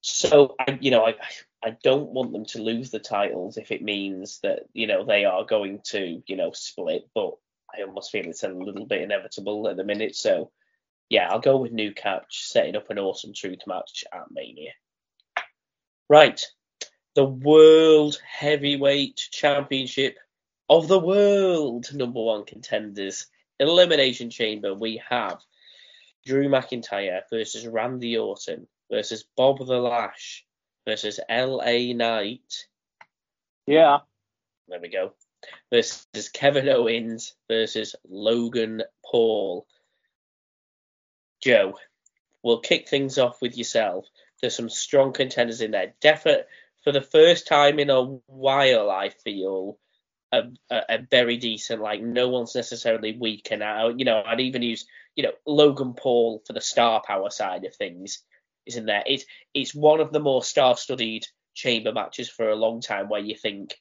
S1: so I, you know, I I don't want them to lose the titles if it means that you know they are going to you know split, but I almost feel it's a little bit inevitable at the minute. So yeah, I'll go with New Catch setting up an awesome truth match at Mania. Right, the World Heavyweight Championship of the world number one contenders elimination chamber. We have Drew McIntyre versus Randy Orton versus Bobby Lashley versus LA Knight.
S2: Yeah.
S1: There we go. Versus Kevin Owens versus Logan Paul. Joe, we'll kick things off with yourself. There's some strong contenders in there. Definitely, for the first time in a while, I feel a, a, very decent. Like no one's necessarily weak, and I, you know, I'd even use you know Logan Paul for the star power side of things is in there. It's it's one of the more star-studied chamber matches for a long time where you think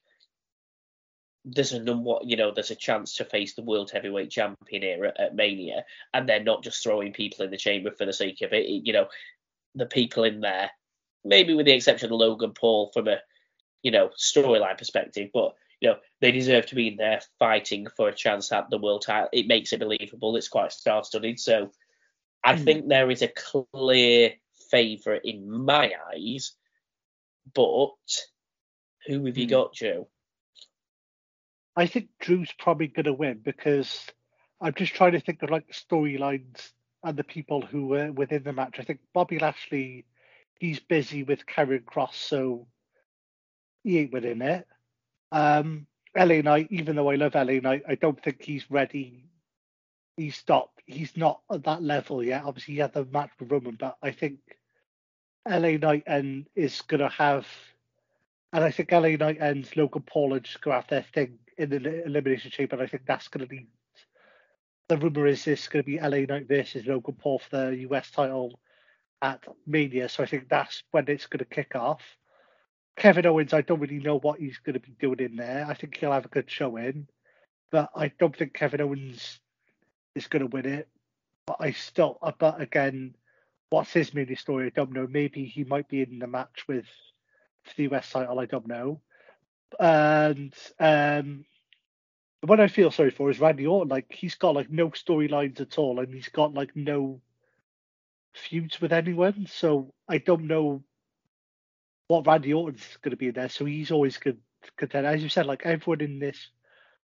S1: there's a number, you know, there's a chance to face the world heavyweight champion here at, at, Mania, and they're not just throwing people in the chamber for the sake of it. You know, the people in there, maybe with the exception of Logan Paul from a, you know, storyline perspective, but you know, they deserve to be in there fighting for a chance at the world title. It makes it believable. It's quite star-studded, so I mm. think there is a clear favourite in my eyes. But who have you hmm. got, Joe?
S3: I think Drew's probably going to win because I'm just trying to think of like the storylines and the people who were within the match. I think Bobby Lashley, he's busy with Karrion Kross, so he ain't winning it. Um, LA Knight, even though I love LA Knight, I don't think he's ready. He's not. He's not at that level yet. Obviously, he had the match with Roman, but I think LA Knight and is gonna have, and I think LA Knight and Logan Paul are just gonna have their thing in the elimination chamber. And I think that's gonna be the rumor is this going to be LA Knight versus Logan Paul for the US title at Mania. So I think that's when it's going to kick off. Kevin Owens, I don't really know what he's going to be doing in there. I think he'll have a good showing, but I don't think Kevin Owens is going to win it. But I still, but again, what's his mini story? I don't know. Maybe he might be in the match with the US title. I don't know. And um, one I feel sorry for is Randy Orton. Like he's got like no storylines at all, and he's got like no feuds with anyone. So I don't know what Randy Orton's going to be there. So he's always good contender. As you said, like everyone in this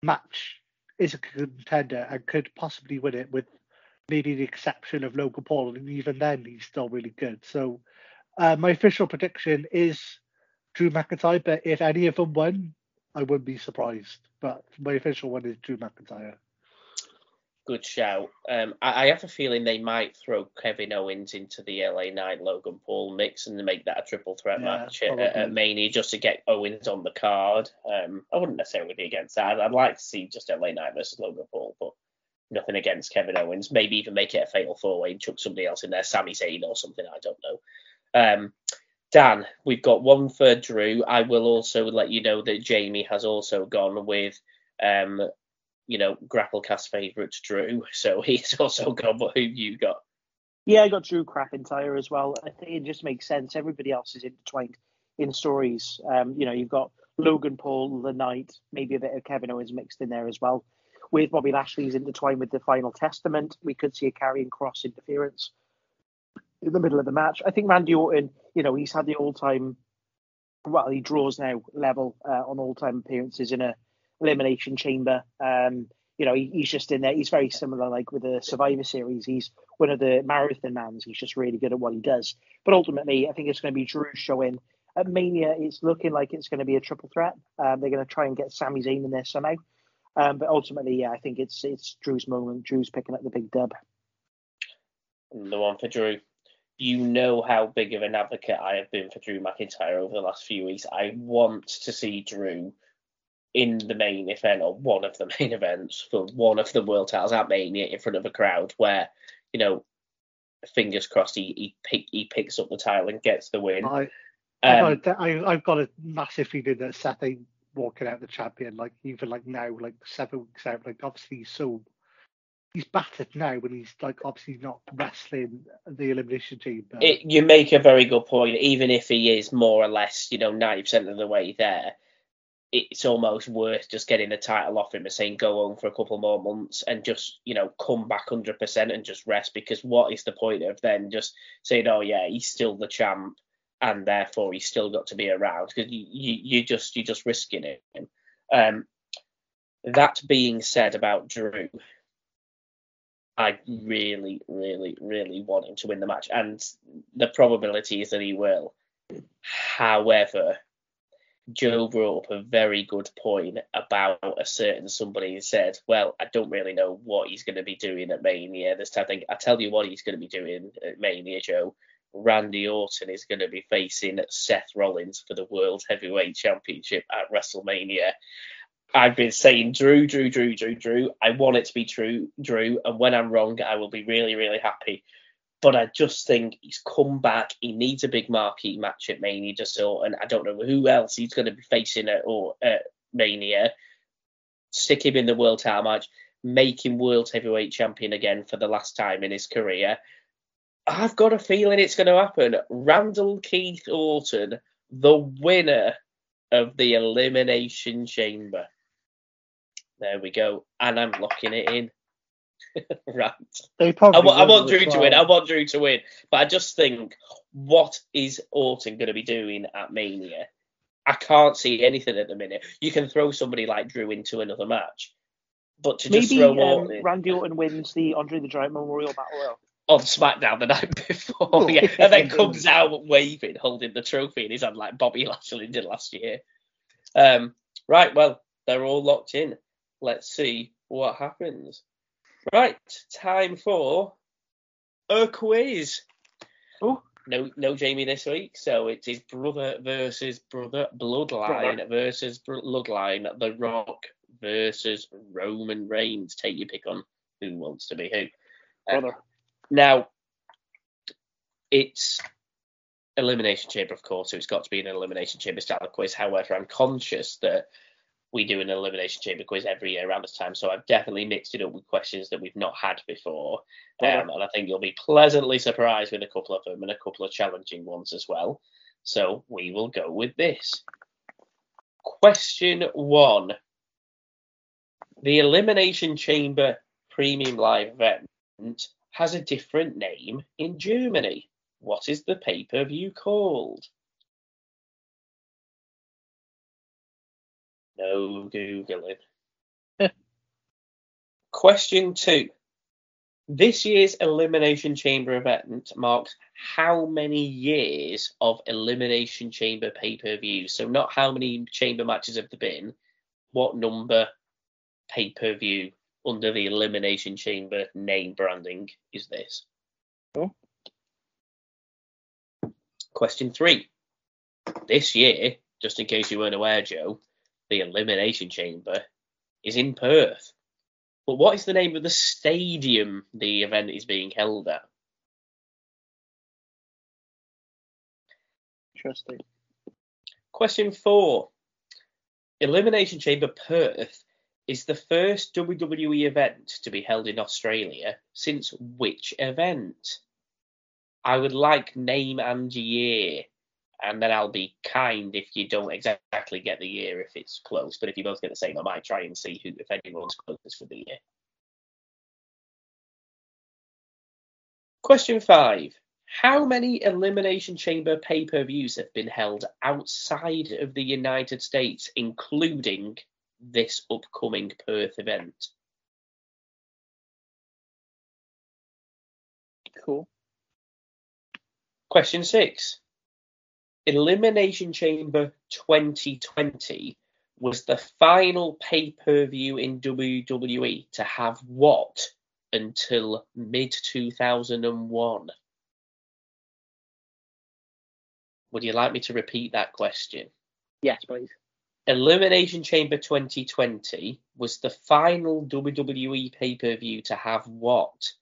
S3: match is a contender and could possibly win it with maybe the exception of Logan Paul, and even then he's still really good. So uh, my official prediction is Drew McIntyre, but if any of them win, I wouldn't be surprised. But my official one is Drew McIntyre.
S1: Good shout. Um, I, I, have a feeling they might throw Kevin Owens into the LA Knight Logan Paul mix and make that a triple threat yeah, match at, at, Mania just to get Owens on the card. Um, I wouldn't necessarily be against that. I'd, I'd like to see just LA Knight versus Logan Paul, but nothing against Kevin Owens. Maybe even make it a fatal four way and chuck somebody else in there, Sami Zayn or something. I don't know. Um, Dan, we've got one for Drew. I will also let you know that Jamie has also gone with, um, you know, Grapplecast favourite Drew. So he's also gone. But who you got?
S2: Yeah, I got Drew McIntyre as well. I think it just makes sense. Everybody else is intertwined in stories. Um, you know, you've got Logan Paul, the Knight, maybe a bit of Kevin Owens mixed in there as well. With Bobby Lashley's intertwined with the Final Testament, we could see a Karrion Kross interference in the middle of the match. I think Randy Orton, you know, he's had the all-time, well, he draws now level uh, on all-time appearances in a elimination chamber. Um, you know, he, he's just in there. He's very similar, like with the Survivor Series. He's one of the marathon mans. He's just really good at what he does. But ultimately, I think it's going to be Drew showing. At Mania, it's looking like it's going to be a triple threat. Um, they're going to try and get Sami Zayn in there somehow. Um, but ultimately, yeah, I think it's it's Drew's moment. Drew's picking up the big dub.
S1: The one for Drew you know how big of an advocate I have been for Drew McIntyre over the last few weeks. I want to see Drew in the main event or one of the main events for one of the world titles at Mania in front of a crowd where, you know, fingers crossed he he, pick, he picks up the title and gets the win.
S3: I, um, I, have got a massive feeling that Seth ain't walking out the champion. Like even like now, like seven weeks out, like obviously he's so he's battered now when he's like obviously not wrestling the elimination team.
S1: It, you make a very good point. Even if he is more or less, you know, ninety percent of the way there, it's almost worth just getting the title off him and saying go home for a couple more months and just you know come back hundred percent and just rest. Because what is the point of then just saying, oh yeah, he's still the champ and therefore he's still got to be around because you, you you just you're just risking it. Um, that being said about Drew, I really, really, really want him to win the match, and the probability is that he will. However, Joe brought up a very good point about a certain somebody who said, "Well, I don't really know what he's going to be doing at Mania this time." I think I tell you what he's going to be doing at Mania, Joe. Randy Orton is going to be facing Seth Rollins for the World Heavyweight Championship at WrestleMania. I've been saying Drew, Drew, Drew, Drew, Drew. I want it to be true, Drew. And when I'm wrong, I will be really, really happy. But I just think he's come back. He needs a big marquee match at Mania to sort, and I don't know who else he's going to be facing at or at Mania. Stick him in the world title match, make him world heavyweight champion again for the last time in his career. I've got a feeling it's going to happen. Randall Keith Orton, the winner of the Elimination Chamber. There we go. And I'm locking it in. right. I, I want Drew well. to win. I want Drew to win. But I just think, what is Orton going to be doing at Mania? I can't see anything at the minute. You can throw somebody like Drew into another match, but to
S2: Maybe,
S1: just throw um,
S2: Orton, Randy Orton wins the Andre the Giant Memorial Battle Royal
S1: on SmackDown the night before, yeah, and then comes out waving, holding the trophy in his hand like Bobby Lashley did last year. Um, right, well, they're all locked in. Let's see what happens. Right, time for a quiz. Oh, no, no Jamie this week, so it is brother versus brother, bloodline brother. versus bloodline, The Rock versus Roman Reigns. Take your pick on who wants to be who.
S2: Uh, brother. Uh,
S1: now, it's elimination chamber, of course, so it's got to be an elimination chamber style quiz. However, I'm conscious that we do an elimination chamber quiz every year around this time, so I've definitely mixed it up with questions that we've not had before, um, and I think you'll be pleasantly surprised with a couple of them and a couple of challenging ones as well. So we will go with this. Question one. The Elimination Chamber Premium Live event has a different name in Germany. What is the pay per view called? No Googling. Question two. This year's Elimination Chamber event marks how many years of Elimination Chamber pay per view? So, not how many chamber matches have there been, what number pay per view under the Elimination Chamber name branding is this?
S2: Oh.
S1: Question three. This year, just in case you weren't aware, Joe, the Elimination Chamber is in Perth. But what is the name of the stadium the event is being held at?
S2: Interesting.
S1: Question four. Elimination Chamber Perth is the first WWE event to be held in Australia since which event? I would like name and year, and then I'll be kind if you don't exactly get the year if it's close. But if you both get the same, I might try and see who if anyone's closest for the year. Question five. How many Elimination Chamber pay per views have been held outside of the United States, including this upcoming Perth event?
S2: Cool.
S1: Question six. Elimination Chamber 2020 was the final pay per view in WWE to have what until mid 2001? Would you like me to repeat that question?
S2: Yes, please.
S1: Elimination Chamber 2020 was the final WWE pay per view to have what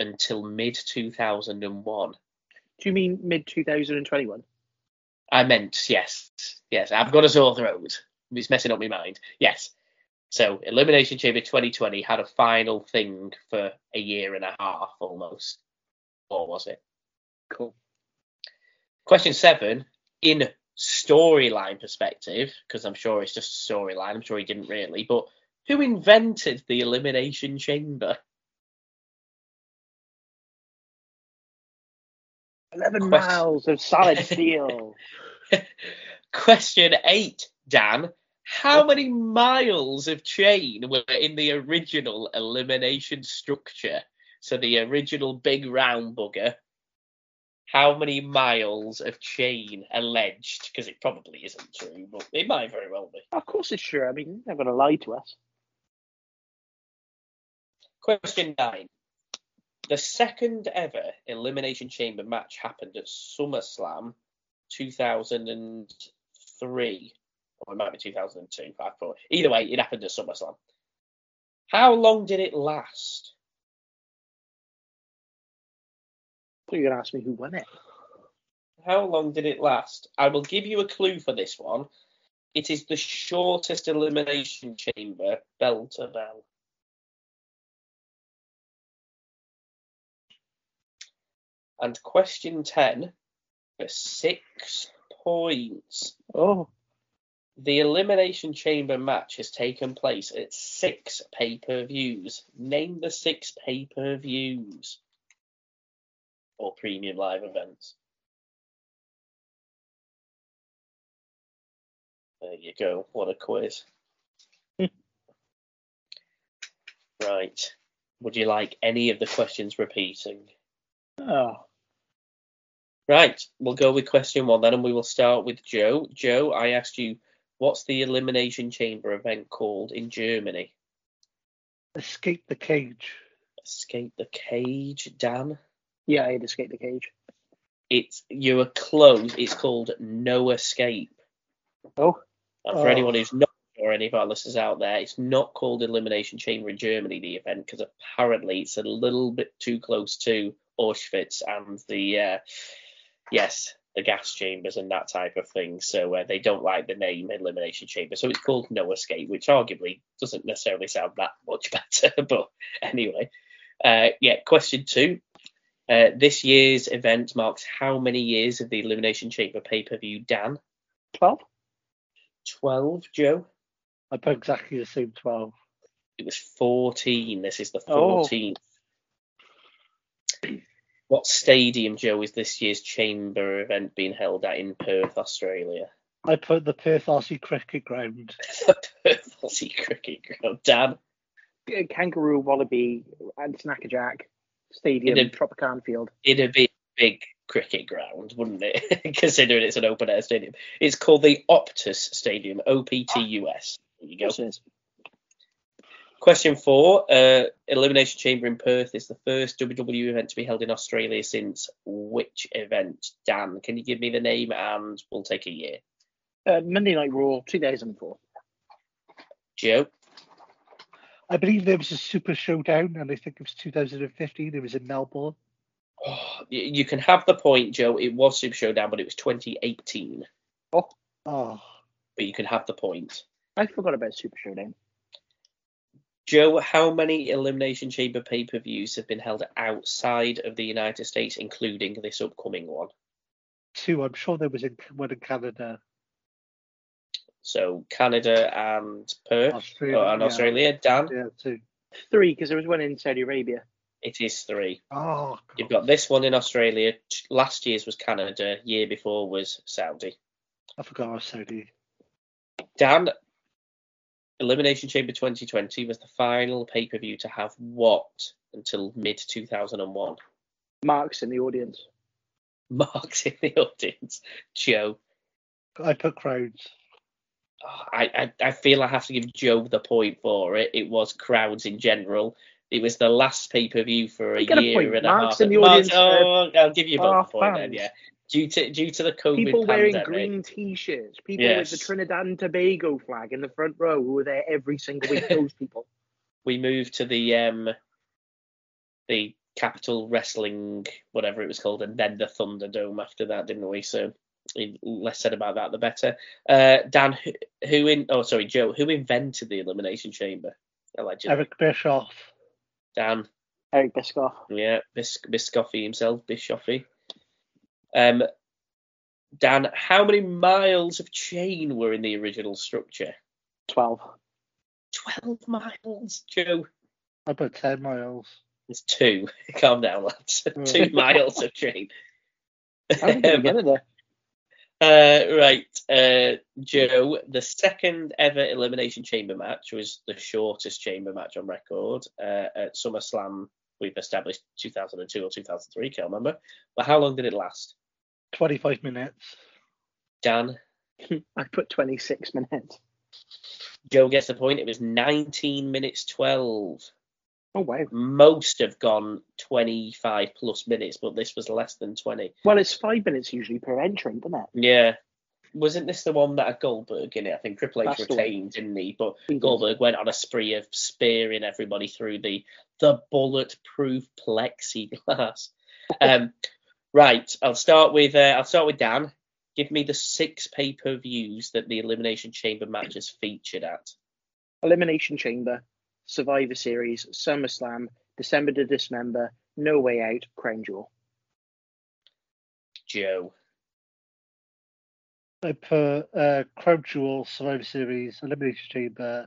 S1: until mid 2001?
S2: Do you mean mid 2021?
S1: I meant, yes. Yes, I've got a sore throat. It's messing up my mind. Yes. So, Elimination Chamber 2020 had a final thing for a year and a half almost. Or was it?
S2: Cool.
S1: Question seven, in storyline perspective, because I'm sure it's just a storyline, I'm sure he didn't really, but who invented the Elimination Chamber?
S2: 11
S1: Question-
S2: miles of solid steel.
S1: Question eight, Dan. How many miles of chain were in the original elimination structure? So the original big round bugger. How many miles of chain alleged? Because it probably isn't true, but it might very well be.
S2: of course it's true. I mean, they're going to lie to us.
S1: Question nine. The second ever Elimination Chamber match happened at SummerSlam 2003. Or it might be 2002, I thought. Either way, it happened at SummerSlam. How long did it last?
S2: You're going to ask me who won it.
S1: How long did it last? I will give you a clue for this one. It is the shortest Elimination Chamber bell to bell. And question 10 for six points.
S2: Oh,
S1: The Elimination Chamber match has taken place at six pay per views. Name the six pay per views or premium live events. There you go. What a quiz. right. Would you like any of the questions repeating?
S2: oh.
S1: Right, we'll go with question one then, and we will start with Joe. Joe, I asked you, what's the Elimination Chamber event called in Germany?
S3: Escape the cage.
S1: Escape the Cage, Dan.
S2: Yeah, I had escaped the cage.
S1: It's you are close. It's called No Escape.
S2: Oh,
S1: And for
S3: Oh.
S1: anyone who's not or any of our listeners out there, it's not called Elimination Chamber in Germany, the event, because apparently it's a little bit too close to Auschwitz and the uh, yes, the gas chambers and that type of thing. So uh, they don't like the name Elimination Chamber. So it's called No Escape, which arguably doesn't necessarily sound that much better. but anyway, uh, yeah. Question two. Uh, this year's event marks how many years of the Elimination Chamber pay per view, Dan?
S2: 12?
S1: 12, Joe.
S3: I put exactly the same 12.
S1: It was 14. This is the
S2: Oh.
S1: 14th. What stadium, Joe, is this year's chamber event being held at in Perth, Australia?
S3: I put the Perth Aussie Cricket Ground.
S1: the Perth Aussie Cricket Ground. Dan,
S2: Kangaroo, Wallaby, and Snackerjack Stadium,
S1: It did.
S2: Tropicana Field.
S1: it'd be a big cricket ground, wouldn't it? Considering it's an open air stadium. It's called the Optus Stadium, O P T U S. There you go.
S2: Yes, it is.
S1: Question four. Uh, Elimination Chamber in Perth is the first WWE event to be held in Australia since which event? Dan, can you give me the name and we'll take a year?
S2: Uh, Monday Night Raw 2004.
S1: Joe?
S3: I believe there was a Super Showdown, and I think it was 2015. It was in Melbourne.
S1: Oh, you can have the point, Joe. It was Super Showdown, but it was 2018.
S3: Oh,
S1: But you can have the point.
S2: I forgot about Super Showdown.
S1: Joe, how many Elimination Chamber pay per views have been held outside of the United States, including this upcoming one?
S3: two. I'm sure there was in, one in Canada.
S1: So Canada and Perth
S3: Australia,
S1: uh, and
S3: yeah.
S1: Australia. Dan,
S3: Yeah, two.
S2: Three, because there was one in Saudi Arabia.
S1: it is three.
S3: Oh,
S1: You've got this one in Australia. Last year's was Canada. Year before was Saudi.
S3: I forgot I was Saudi.
S1: Dan, Elimination Chamber 2020 was the final pay per view to have what until mid 2001?
S2: Marks in the audience.
S1: Marks in the audience. Joe,
S3: I put crowds.
S1: oh, I, I I feel I have to give Joe the point for it. It was crowds in general. It was the last pay per view for a
S2: You get a
S1: year
S2: point.
S1: and
S2: Marks
S1: a half.
S2: Marks in the audience, uh,
S1: oh, I'll give you both
S2: are
S1: the point then. Yeah, due to due to the COVID
S2: People wearing
S1: pandemic.
S2: green T-shirts. People
S1: Yes.
S2: with the Trinidad and Tobago flag in the front row who were there every single week. Those people.
S1: we moved to the um the Capital Wrestling, whatever it was called, and then the Thunderdome after that, didn't we? So less said about that, the better. Uh, Dan, who, who in? Oh, sorry, Joe. Who invented the Elimination Chamber? Allegedly,
S3: Eric Bischoff.
S1: Dan.
S2: Eric Bischoff.
S1: Yeah, Bis- Biscoffy himself, Bischoffy. Um, Dan, how many miles of chain were in the original structure?
S2: 12.
S1: Twelve miles, Joe.
S3: I put 10 miles.
S1: It's two. Calm down, lads. Two miles of chain.
S2: How did we get it there?
S1: Uh, right, uh, Joe. The second ever Elimination Chamber match was the shortest chamber match on record uh, at SummerSlam. We've established 2002 or 2003, can't remember. But how long did it last?
S3: 25 minutes.
S1: Dan,
S2: I put 26 minutes.
S1: Joe gets the point. It was 19 minutes 12.
S2: Oh, wow.
S1: Most have gone 25 plus minutes, but this was less than 20.
S2: Well, it's five minutes usually per entrant, isn't it?
S1: Yeah. Wasn't this the one that had Goldberg in it? I think Triple H
S2: That's
S1: retained, didn't he? But
S2: He did.
S1: Goldberg went on a spree of spearing everybody through the the bulletproof plexiglass. um, right, I'll start with uh, I'll start with Dan. Give me the six pay per views that the Elimination Chamber matches featured at.
S2: Elimination Chamber, Survivor Series, SummerSlam, December to Dismember, No Way Out, Crown Jewel.
S1: Joe,
S3: I put uh, Crown Jewel, Survivor Series, Elimination Chamber,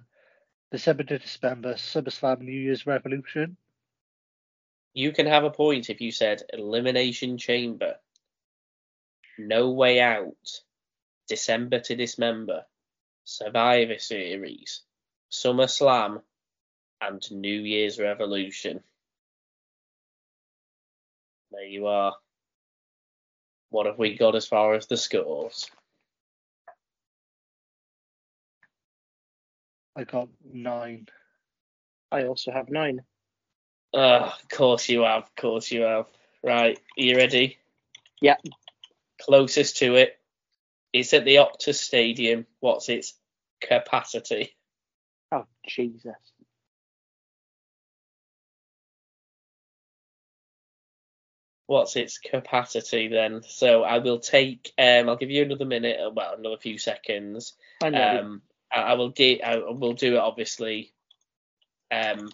S3: December to December, SummerSlam, New Year's Revolution.
S1: You can have a point if you said Elimination Chamber, No Way Out, December to Dismember, Survivor Series, Summer Slam, and New Year's Revolution. There you are. What have we got as far as the scores?
S3: I got nine.
S2: I also have nine.
S1: Oh, of course you have. Of course you have. Right, are you ready?
S2: Yeah.
S1: Closest to it. It's at the Optus Stadium. What's its capacity?
S2: Oh, Jesus.
S1: What's its capacity then? So I will take. Um, I'll give you another minute. uh, Well, another few seconds.
S2: I'm ready.
S1: Um, I, I will do. I will do it obviously. Um,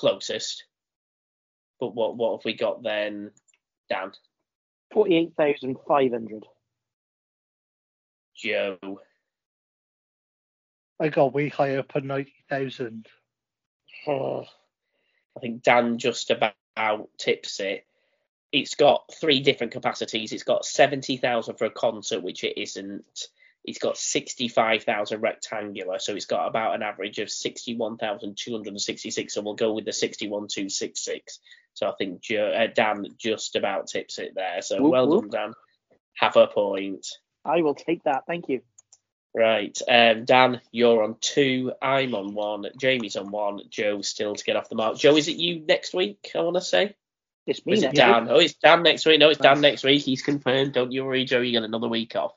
S1: closest. But what what have we got then, Dan?
S2: 48,500.
S1: Joe.
S3: I got way higher, put 90,000.
S1: I think Dan just about tips it. It's got three different capacities. It's got 70,000 for a concert, which it isn't. It's got 65,000 rectangular, so it's got about an average of 61,266. So we'll go with the 61,266. So I think uh, Dan just about tips it there. So whoop, well whoop. done, Dan. Have a point.
S2: I will take that. Thank you.
S1: Right. Um, Dan, you're on two. I'm on one. Jamie's on one. Joe still to get off the mark. Joe, is it you next week? I want to say.
S2: It's me. Is
S1: it Dan? Week. Oh, it's Dan next week. No, it's Dan next week. He's confirmed. Don't you worry, Joe. You get another week off.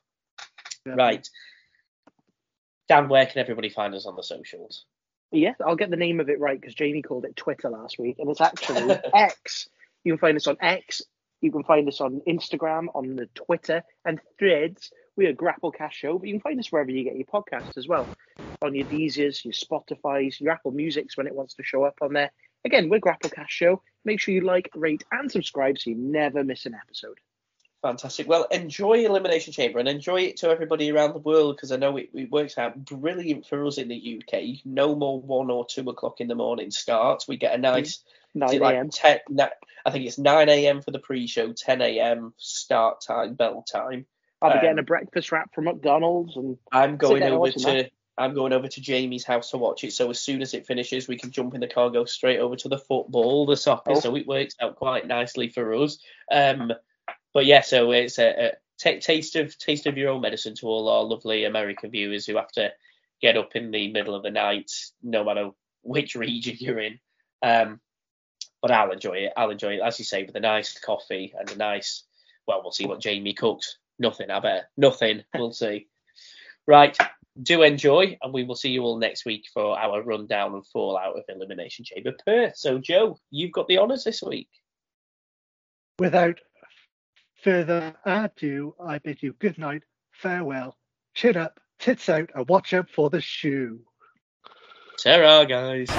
S1: Yeah. Right. Dan, where can everybody find us on the socials?
S2: Yeah, I'll get the name of it right because Jamie called it Twitter last week, and it's actually X. You can find us on X. You can find us on Instagram, on the Twitter, and Threads. We are Grapplecast Show, but you can find us wherever you get your podcasts as well. On your Deezers, your Spotify's, your Apple Musics when it wants to show up on there. Again, we're Grapplecast Show. Make sure you like, rate, and subscribe so you never miss an episode.
S1: Fantastic. Well, enjoy Elimination Chamber and enjoy it to everybody around the world because I know it, it, works out brilliant for us in the UK. No more one or two o'clock in the morning starts. We get a nice
S2: 9 a.m.
S1: Like I think it's 9 a.m. for the pre-show, 10 a.m. start time, bell time.
S2: I'll be um, getting a breakfast wrap from McDonald's and
S1: I'm going over to that. I'm going over to Jamie's house to watch it. So as soon as it finishes, we can jump in the car, go straight over to the football, the soccer. Oh. So it works out quite nicely for us. Um, but yeah, so it's a, a t- taste of taste of your own medicine to all our lovely American viewers who have to get up in the middle of the night, no matter which region you're in. Um, but I'll enjoy it. I'll enjoy it, as you say, with a nice coffee and a nice. Well, we'll see what Jamie cooks. Nothing, I bet. Nothing. We'll see. Right. Do enjoy, and we will see you all next week for our rundown and fallout of Elimination Chamber Perth. So, Joe, you've got the honours this week.
S3: Without further ado, I bid you good night, farewell, chin up, tits out, and watch out for the shoe.
S1: ta guys.